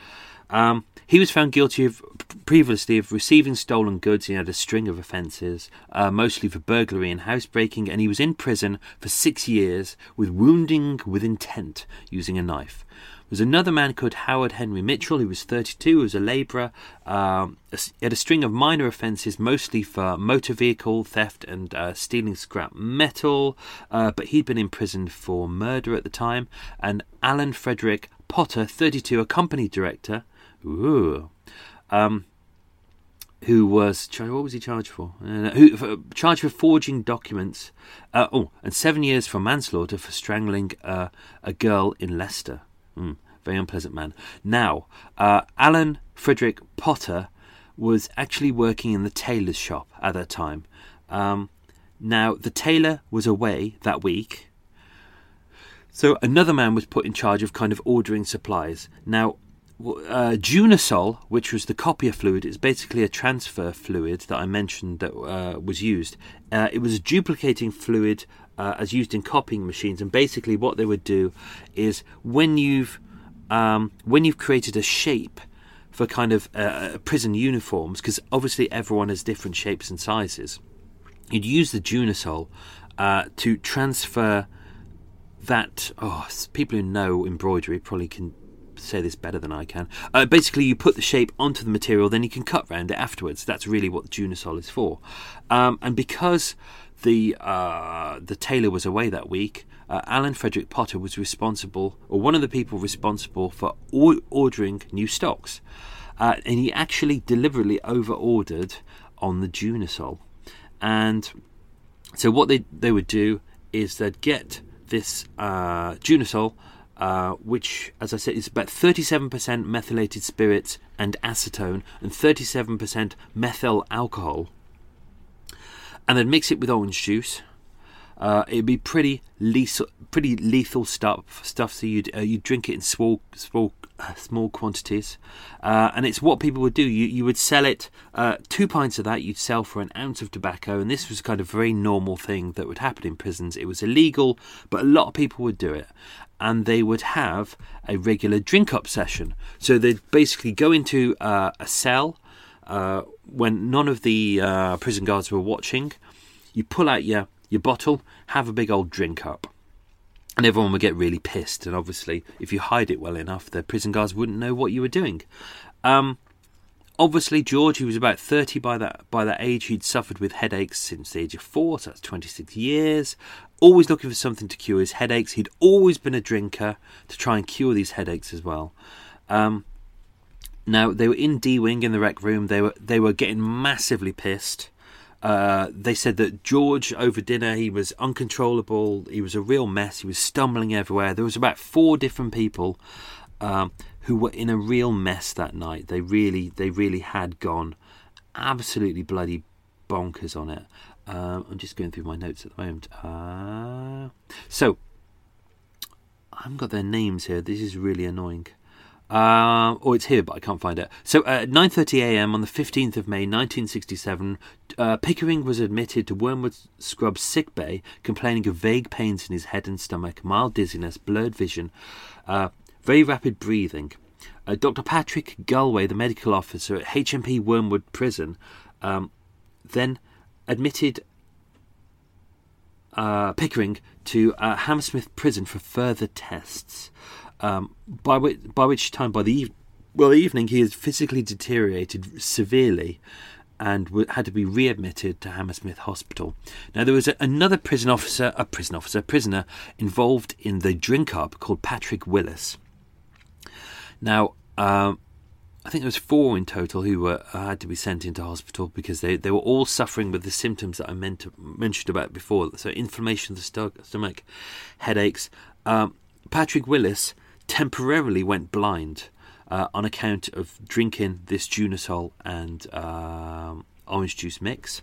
Um, he was found guilty of previously of receiving stolen goods. He had a string of offences, uh, mostly for burglary and housebreaking, and he was in prison for six years with wounding with intent using a knife was another man called Howard Henry Mitchell, who was 32, who was a labourer. Um, had a string of minor offences, mostly for motor vehicle theft and uh, stealing scrap metal, uh, but he'd been imprisoned for murder at the time. And Alan Frederick Potter, 32, a company director, ooh, um, who was what was he charged for? Uh, who for, charged for forging documents? Uh, oh, and seven years for manslaughter for strangling uh, a girl in Leicester. Mm, very unpleasant man. Now, uh, Alan Frederick Potter was actually working in the tailor's shop at that time. Um, now, the tailor was away that week. So another man was put in charge of kind of ordering supplies. Now, uh, Junasol, which was the copier fluid, is basically a transfer fluid that I mentioned that uh, was used. Uh, it was a duplicating fluid uh, as used in copying machines. And basically, what they would do is when you've um, when you've created a shape for kind of uh, prison uniforms, because obviously everyone has different shapes and sizes, you'd use the Junasol uh, to transfer that. Oh, people who know embroidery probably can say this better than I can. Uh, basically, you put the shape onto the material, then you can cut round it afterwards. That's really what the Junasol is for. Um, and because the uh, the tailor was away that week. Uh, Alan Frederick Potter was responsible, or one of the people responsible for or- ordering new stocks, uh, and he actually deliberately over-ordered on the Junasol. And so what they they would do is they'd get this uh, Junasol, uh, which, as I said, is about 37% methylated spirits and acetone, and 37% methyl alcohol and then mix it with orange juice. Uh, it'd be pretty lethal, pretty lethal stuff. Stuff so you'd uh, you drink it in small small uh, small quantities, uh, and it's what people would do. You you would sell it uh, two pints of that. You'd sell for an ounce of tobacco, and this was kind of a very normal thing that would happen in prisons. It was illegal, but a lot of people would do it, and they would have a regular drink up session. So they'd basically go into uh, a cell uh, when none of the uh, prison guards were watching, you pull out your, your bottle, have a big old drink up. And everyone would get really pissed. And obviously, if you hide it well enough, the prison guards wouldn't know what you were doing. Um, obviously, George, he was about 30 by that, by that age. He'd suffered with headaches since the age of four, so that's 26 years. Always looking for something to cure his headaches. He'd always been a drinker to try and cure these headaches as well. Um, now they were in D wing in the rec room. They were they were getting massively pissed. Uh, they said that George over dinner he was uncontrollable. He was a real mess. He was stumbling everywhere. There was about four different people um, who were in a real mess that night. They really they really had gone absolutely bloody bonkers on it. Um, I'm just going through my notes at the moment. Uh, so I haven't got their names here. This is really annoying. Uh, oh, it's here, but I can't find it. So, at 9:30 a.m. on the 15th of May, 1967, uh, Pickering was admitted to Wormwood Scrub's sick bay, complaining of vague pains in his head and stomach, mild dizziness, blurred vision, uh, very rapid breathing. Uh, Dr. Patrick Galway, the medical officer at HMP Wormwood Prison, um, then admitted uh, Pickering to uh, Hammersmith Prison for further tests. Um, by which, by which time, by the well evening, he had physically deteriorated severely and w- had to be readmitted to Hammersmith Hospital. Now there was a, another prison officer, a prison officer, prisoner involved in the drink up called Patrick Willis. Now. Um, I think there was four in total who were uh, had to be sent into hospital because they, they were all suffering with the symptoms that I to, mentioned about before. So inflammation of the stomach, headaches. Um, Patrick Willis temporarily went blind uh, on account of drinking this Junasol and um, orange juice mix.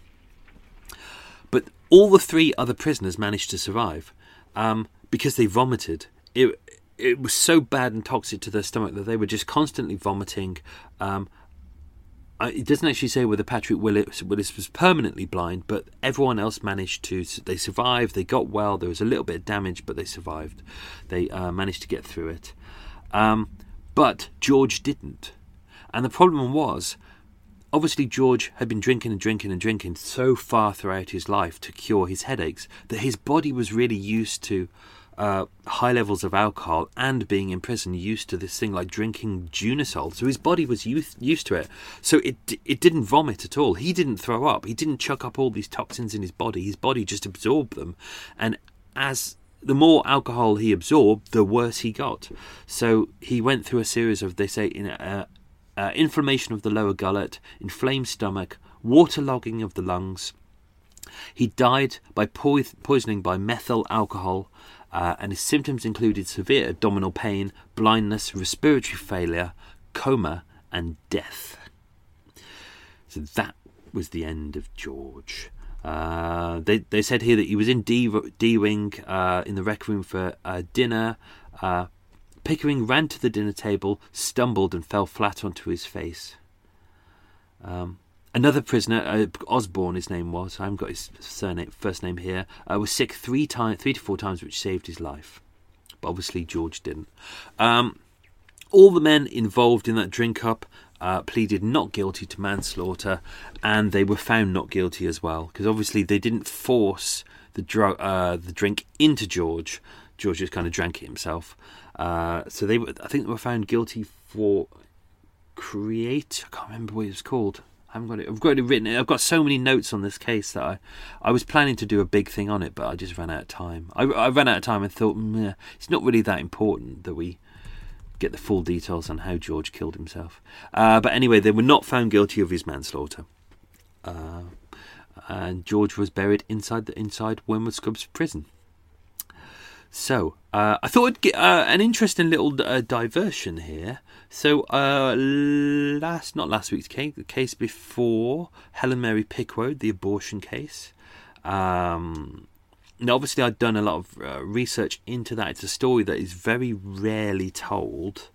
But all the three other prisoners managed to survive um, because they vomited. It, it was so bad and toxic to their stomach that they were just constantly vomiting. Um, it doesn't actually say whether Patrick Willis, Willis, was permanently blind, but everyone else managed to. They survived. They got well. There was a little bit of damage, but they survived. They uh, managed to get through it. Um, but George didn't, and the problem was, obviously George had been drinking and drinking and drinking so far throughout his life to cure his headaches that his body was really used to uh, high levels of alcohol and being in prison used to this thing like drinking Junasol. So his body was used, used to it. So it it didn't vomit at all. He didn't throw up. He didn't chuck up all these toxins in his body. His body just absorbed them. And as the more alcohol he absorbed, the worse he got. So he went through a series of, they say, in, uh, uh, inflammation of the lower gullet, inflamed stomach, waterlogging of the lungs. He died by poisoning by methyl alcohol, uh, and his symptoms included severe abdominal pain, blindness, respiratory failure, coma, and death. So that was the end of George. Uh, they they said here that he was in D, D wing uh, in the rec room for uh, dinner. Pickering ran to the dinner table, stumbled, and fell flat onto his face. Um, Another prisoner, uh, Osborne, his name was. I haven't got his surname, first name here. Uh, was sick three times, three to four times, which saved his life. But obviously George didn't. Um, all the men involved in that drink up uh, pleaded not guilty to manslaughter, and they were found not guilty as well because obviously they didn't force the drug, uh, the drink into George. George just kind of drank it himself. Uh, so they, were, I think, they were found guilty for create. I can't remember what it was called. I haven't got it. I've got it written. I've got so many notes on this case that I, I was planning to do a big thing on it, but I just ran out of time. I, I ran out of time and thought, it's not really that important that we get the full details on how George killed himself. Uh, but anyway, they were not found guilty of his manslaughter. Uh, and George was buried inside the inside Wormwood Scrubs prison. So uh, I thought I'd get uh, an interesting little uh, diversion here. So uh, last, not last week's case, the case before Helen Mary Pickwood, the abortion case. Um, now, obviously, I'd done a lot of uh, research into that. It's a story that is very rarely told.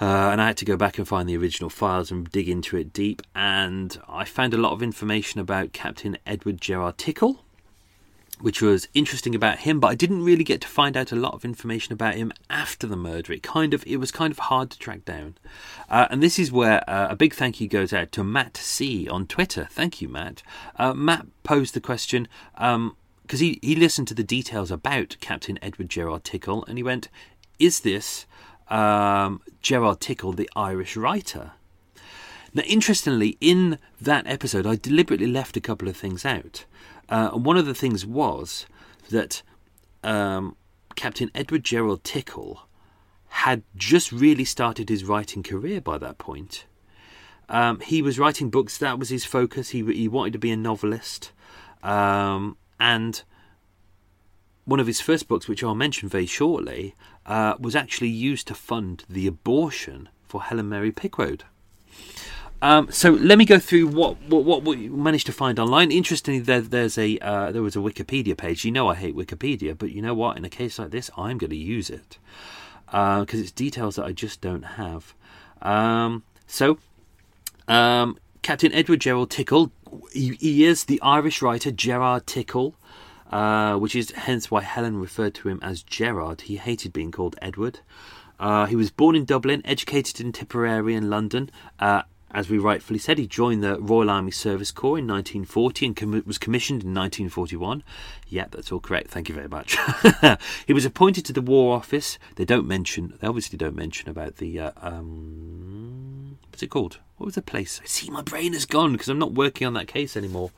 Uh, and I had to go back and find the original files and dig into it deep. And I found a lot of information about Captain Edward Jerrard Tickell, which was interesting about him, but I didn't really get to find out a lot of information about him after the murder. It kind of it was kind of hard to track down, uh, and this is where uh, a big thank you goes out to Matt C on Twitter. Thank you, Matt. Uh, Matt posed the question because he he listened to the details about Captain Edward Jerrard Tickell, and he went, "Is this um, Jerrard Tickell, the Irish writer?" Now, interestingly, in that episode, I deliberately left a couple of things out. Uh, and one of the things was that um, Captain Edward Jerrard Tickell had just really started his writing career by that point. Um, he was writing books, that was his focus. He, he wanted to be a novelist. Um, and one of his first books, which I'll mention very shortly, uh, was actually used to fund the abortion for Helen Mary Pickwood. Um, so let me go through what, what what we managed to find online. Interestingly, there, there's a uh, there was a Wikipedia page. You know I hate Wikipedia, but you know what? In a case like this, I'm going to use it because uh, it's details that I just don't have. Um, so, um, Captain Edward Gerald Tickell, he, he, is the Irish writer Jerrard Tickell. uh, which is hence why Helen referred to him as Jerrard. He hated being called Edward. Uh, he was born in Dublin, educated in Tipperary and London. Uh, as we rightfully said, he joined the Royal Army Service Corps in 1940 and com- was commissioned in 1941. Yeah, that's all correct. Thank you very much. [laughs] he was appointed to the War Office. They don't mention, they obviously don't mention about the, uh, um, what's it called? What was the place? I see my brain has gone because I'm not working on that case anymore.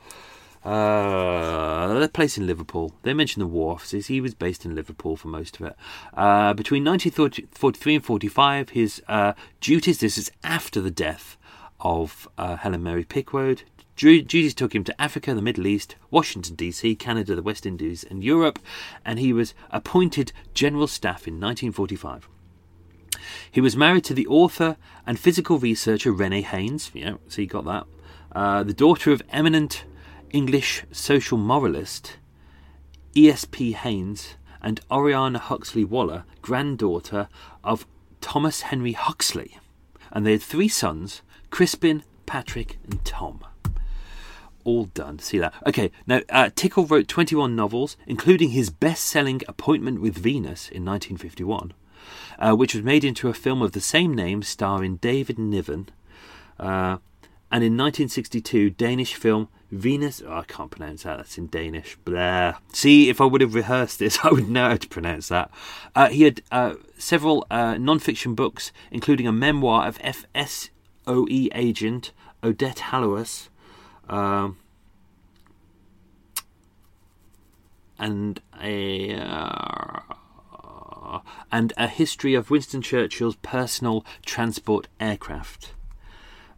Uh, the place in Liverpool. They mentioned the war offices. He was based in Liverpool for most of it. Uh, between 1943 and 45, his uh, duties, this is after the death of uh, Helen Mary Pickwoad. Duties took him to Africa, the Middle East, Washington, D.C., Canada, the West Indies, and Europe, and he was appointed General Staff in 1945. He was married to the author and physical researcher Renee Haynes. Yeah, so you got that. Uh, the daughter of eminent English social moralist E.S.P. Haynes and Oriana Huxley Waller, granddaughter of Thomas Henry Huxley. And they had three sons Crispin, Patrick, and Tom. All done. See that? Okay, now uh, Tickell wrote 21 novels, including his best selling Appointment with Venus in 1951, uh, which was made into a film of the same name starring David Niven. Uh, and in 1962, Danish film Venus. Oh, I can't pronounce that. That's in Danish. Blah. See, if I would have rehearsed this, [laughs] I would know how to pronounce that. Uh, he had uh, several uh, non fiction books, including a memoir of FS OE agent Odette Hallowes, um, and a uh, and a history of Winston Churchill's personal transport aircraft.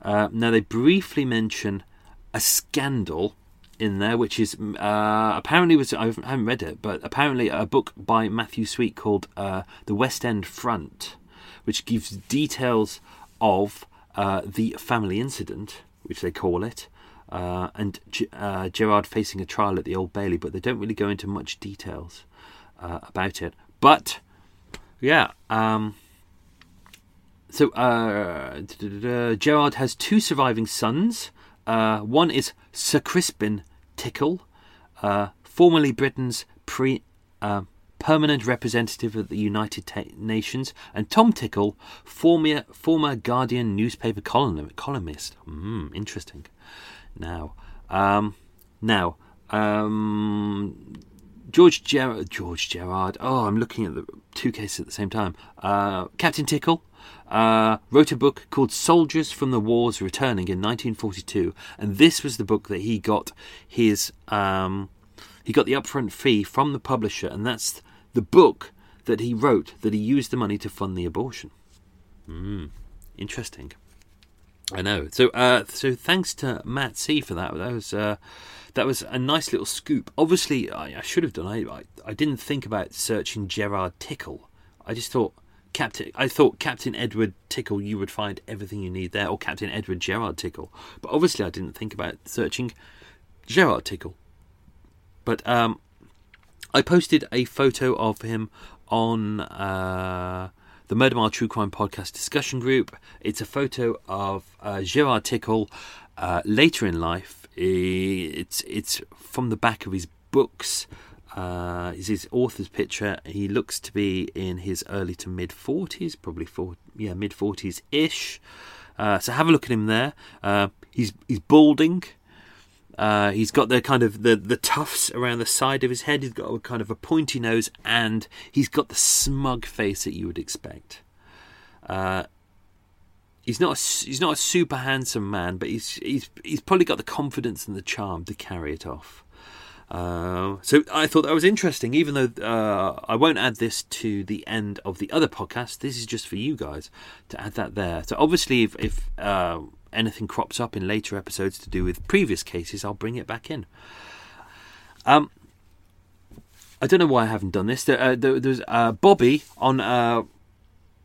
Uh, now they briefly mention a scandal in there, which is uh, apparently was I haven't read it, but apparently a book by Matthew Sweet called uh, "The West End Front," which gives details of uh, the family incident, which they call it, uh, and G- uh, Jerrard facing a trial at the Old Bailey, but they don't really go into much details uh, about it. But yeah, um, so uh, Jerrard has two surviving sons. one is Sir Crispin Tickell, formerly Britain's pre permanent representative of the United Nations, and Tom Tickell, former, former Guardian newspaper columnist. Mm, interesting. Now, um, now, um, George Ger- George Gerard. Oh, I'm looking at the two cases at the same time. Uh, Captain Tickell uh, wrote a book called Soldiers from the Wars Returning in 1942, and this was the book that he got his um, he got the upfront fee from the publisher, and that's the book that he wrote that he used the money to fund the abortion. Mm, interesting. I know. So, uh, so thanks to Matt C for that. That was uh, that was a nice little scoop. Obviously, I, I should have done. I, I, I didn't think about searching Jerrard Tickell. I just thought Captain. I thought Captain Edward Tickell. You would find everything you need there, or Captain Edward Jerrard Tickell. But obviously, I didn't think about searching Jerrard Tickell. But um, I posted a photo of him on uh, the Murder Mile True Crime Podcast discussion group. It's a photo of uh, Jerrard Tickell uh, later in life. It's it's from the back of his books. Uh, is his author's picture. He looks to be in his early to mid forties, probably four, yeah, mid forties ish. Uh, so have a look at him there. Uh, he's he's balding. Uh, he's got the kind of the, the tufts around the side of his head. He's got a kind of a pointy nose, and he's got the smug face that you would expect. Uh, he's not a, he's not a super handsome man, but he's he's he's probably got the confidence and the charm to carry it off. Uh, so I thought that was interesting, even though uh, I won't add this to the end of the other podcast. This is just for you guys to add that there. So obviously, if, if uh, anything crops up in later episodes to do with previous cases, I'll bring it back in. Um, I don't know why I haven't done this. There, uh, there, there's uh, Bobby on uh,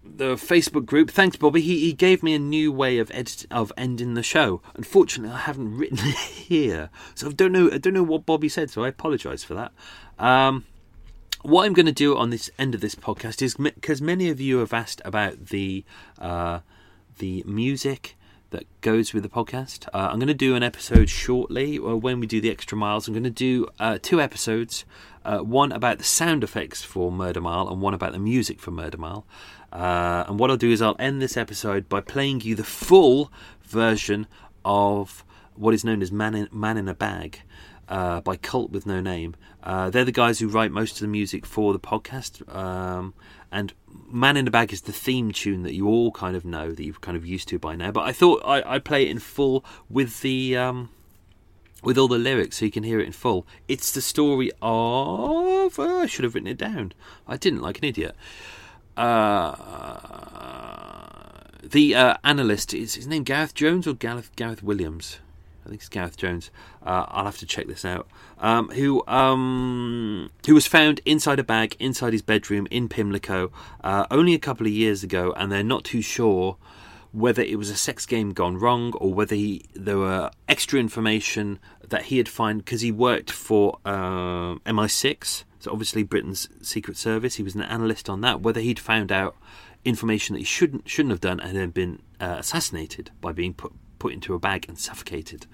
the Facebook group. Thanks, Bobby. He, he gave me a new way of edit, of ending the show. Unfortunately, I haven't written [laughs] it here, so I don't know. I don't know what Bobby said, so I apologise for that. Um, what I'm going to do on this end of this podcast is because many of you have asked about the uh, the music that goes with the podcast. Uh, I'm going to do an episode shortly, or when we do the extra miles. I'm going to do uh, two episodes. Uh, one about the sound effects for Murder Mile, and one about the music for Murder Mile. Uh, and what I'll do is I'll end this episode by playing you the full version of what is known as Man in, Man in a Bag uh, by Cult with No Name. Uh, they're the guys who write most of the music for the podcast. Um, and Man in a Bag is the theme tune that you all kind of know, that you've kind of used to by now. But I thought I, would play it in full with the. Um, with all the lyrics so you can hear it in full. It's the story of. Uh, I should have written it down. I didn't, like an idiot. Uh, the uh, analyst is his name Gareth Jones or Gareth Gareth Williams? I think it's Gareth Jones. Uh, I'll have to check this out. Um, who um, who was found inside a bag inside his bedroom in Pimlico uh, only a couple of years ago, and they're not too sure whether it was a sex game gone wrong or whether he, there were extra information that he had found because he worked for uh, MI6, so obviously Britain's Secret Service. He was an analyst on that. Whether he'd found out information that he shouldn't shouldn't have done and then been uh, assassinated by being put put into a bag and suffocated.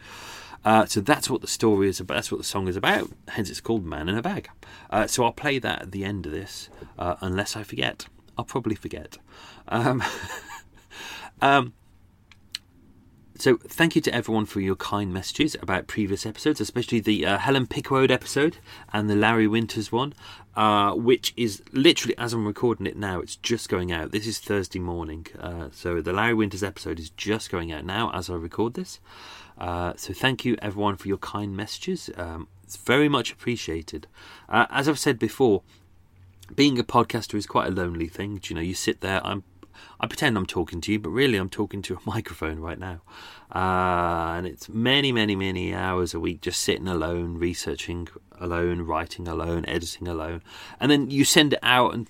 Uh, so that's what the story is about. That's what the song is about. Hence, it's called "Man in a Bag." Uh, so I'll play that at the end of this, uh, unless I forget. I'll probably forget. Um, [laughs] um, so thank you to everyone for your kind messages about previous episodes, especially the uh, Helen Pickwoad episode and the Larry Winters one, uh, which is literally as I'm recording it now. It's just going out. This is Thursday morning, uh, so the Larry Winters episode is just going out now as I record this. Uh, so thank you everyone for your kind messages. Um, it's very much appreciated. Uh, as I've said before, being a podcaster is quite a lonely thing. Do You know, you sit there. I'm I pretend I'm talking to you, but really I'm talking to a [laughs] microphone right now. Uh, and it's many, many, many hours a week just sitting alone, researching alone, writing alone, editing alone. And then you send it out and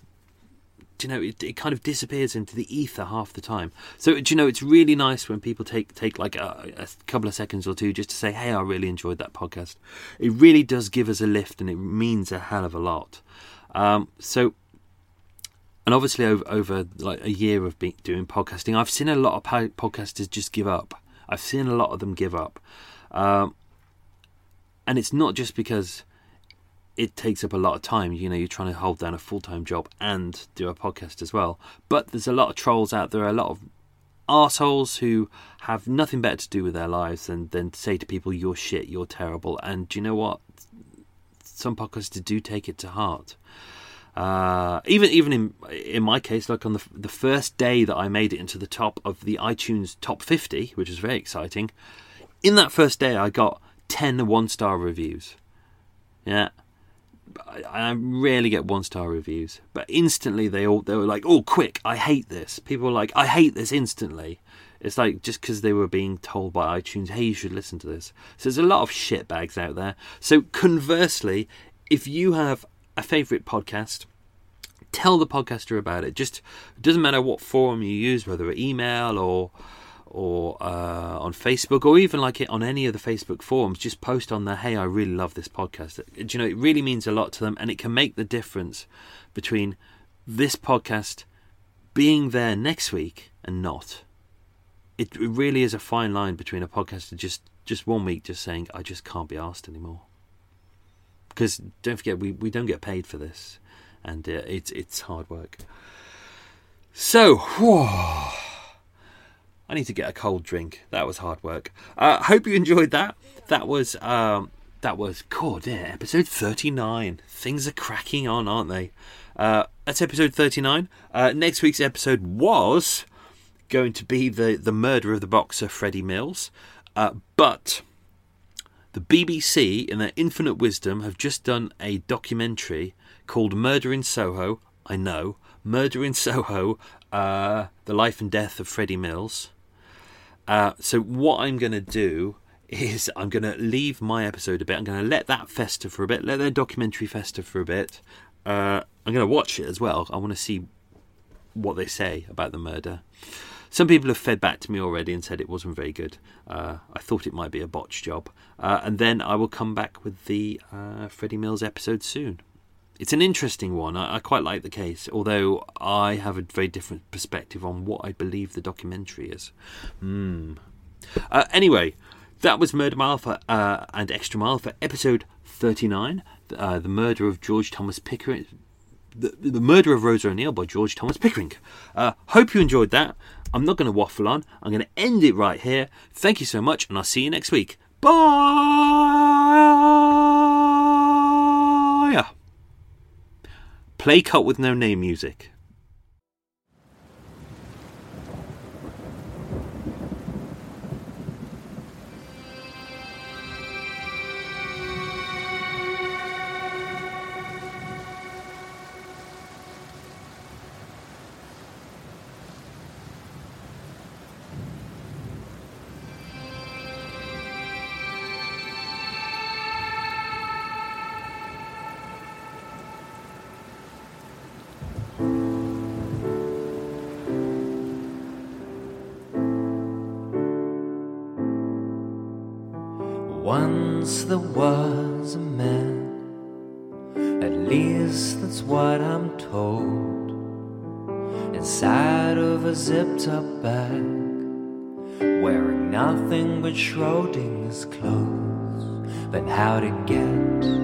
you know it, it, kind of disappears into the ether half the time so you know it's really nice when people take take like a, a, couple of seconds or two just to say hey i really enjoyed that podcast it really does give us a lift and it means a hell of a lot um, so and obviously over, over like a year of being, doing podcasting, I've seen a lot of podcasters just give up. I've seen a lot of them give up, um, and it's not just because it takes up a lot of time. You know, you're trying to hold down a full time job and do a podcast as well. But there's a lot of trolls out there, a lot of assholes who have nothing better to do with their lives than than say to people, "You're shit, you're terrible." And do you know what? Some podcasters do take it to heart. Uh, even even in in my case, like on the the first day that I made it into the top of the iTunes top 50, which was very exciting. In that first day, I got 10 one star reviews. Yeah, I, I rarely get one star reviews, but instantly they all they were like, "Oh, quick! I hate this." People were like, "I hate this!" instantly. It's like just because they were being told by iTunes, "Hey, you should listen to this." So there's a lot of shit bags out there. So conversely, if you have a favorite podcast, tell the podcaster about it. Just it doesn't matter what forum you use, whether email or or uh, on Facebook or even like it on any of the Facebook forums. Just post on there, "Hey, I really love this podcast." Do you know it really means a lot to them, and it can make the difference between this podcast being there next week and not. It really is a fine line between a podcaster just just one week just saying, "I just can't be asked anymore." Because don't forget we, we don't get paid for this, and uh, it's it's hard work. So, [sighs] I need to get a cold drink. That was hard work. Uh, hope you enjoyed that. That was um, that was cool. Episode thirty nine. Things are cracking on, aren't they? Uh, that's episode thirty nine. Uh, next week's episode was going to be the the murder of the boxer Freddie Mills, uh, but the BBC, in their infinite wisdom, have just done a documentary called Murder in Soho. I know. Murder in Soho, uh, The Life and Death of Freddie Mills. Uh, so, what I'm going to do is I'm going to leave my episode a bit. I'm going to let that fester for a bit, let their documentary fester for a bit. Uh, I'm going to watch it as well. I want to see what they say about the murder. Some people have fed back to me already and said it wasn't very good. Uh, I thought it might be a botch job. Uh, and then I will come back with the uh, Freddie Mills episode soon. It's an interesting one. I, I, quite like the case, although I have a very different perspective on what I believe the documentary is. Mm. anyway, that was Murder Mile for, uh, and Extra Mile for episode 39 uh, The Murder of George Thomas Pickering. The, the Murder of Rosa O'Neill by George Thomas Pickering. Uh, hope you enjoyed that. I'm not going to waffle on. I'm going to end it right here. Thank you so much, and I'll see you next week. Bye! Play Cult with No Name music. Once there was a man, at least that's what I'm told, inside of a zipped up bag, wearing nothing but Schrodinger's clothes. But how to get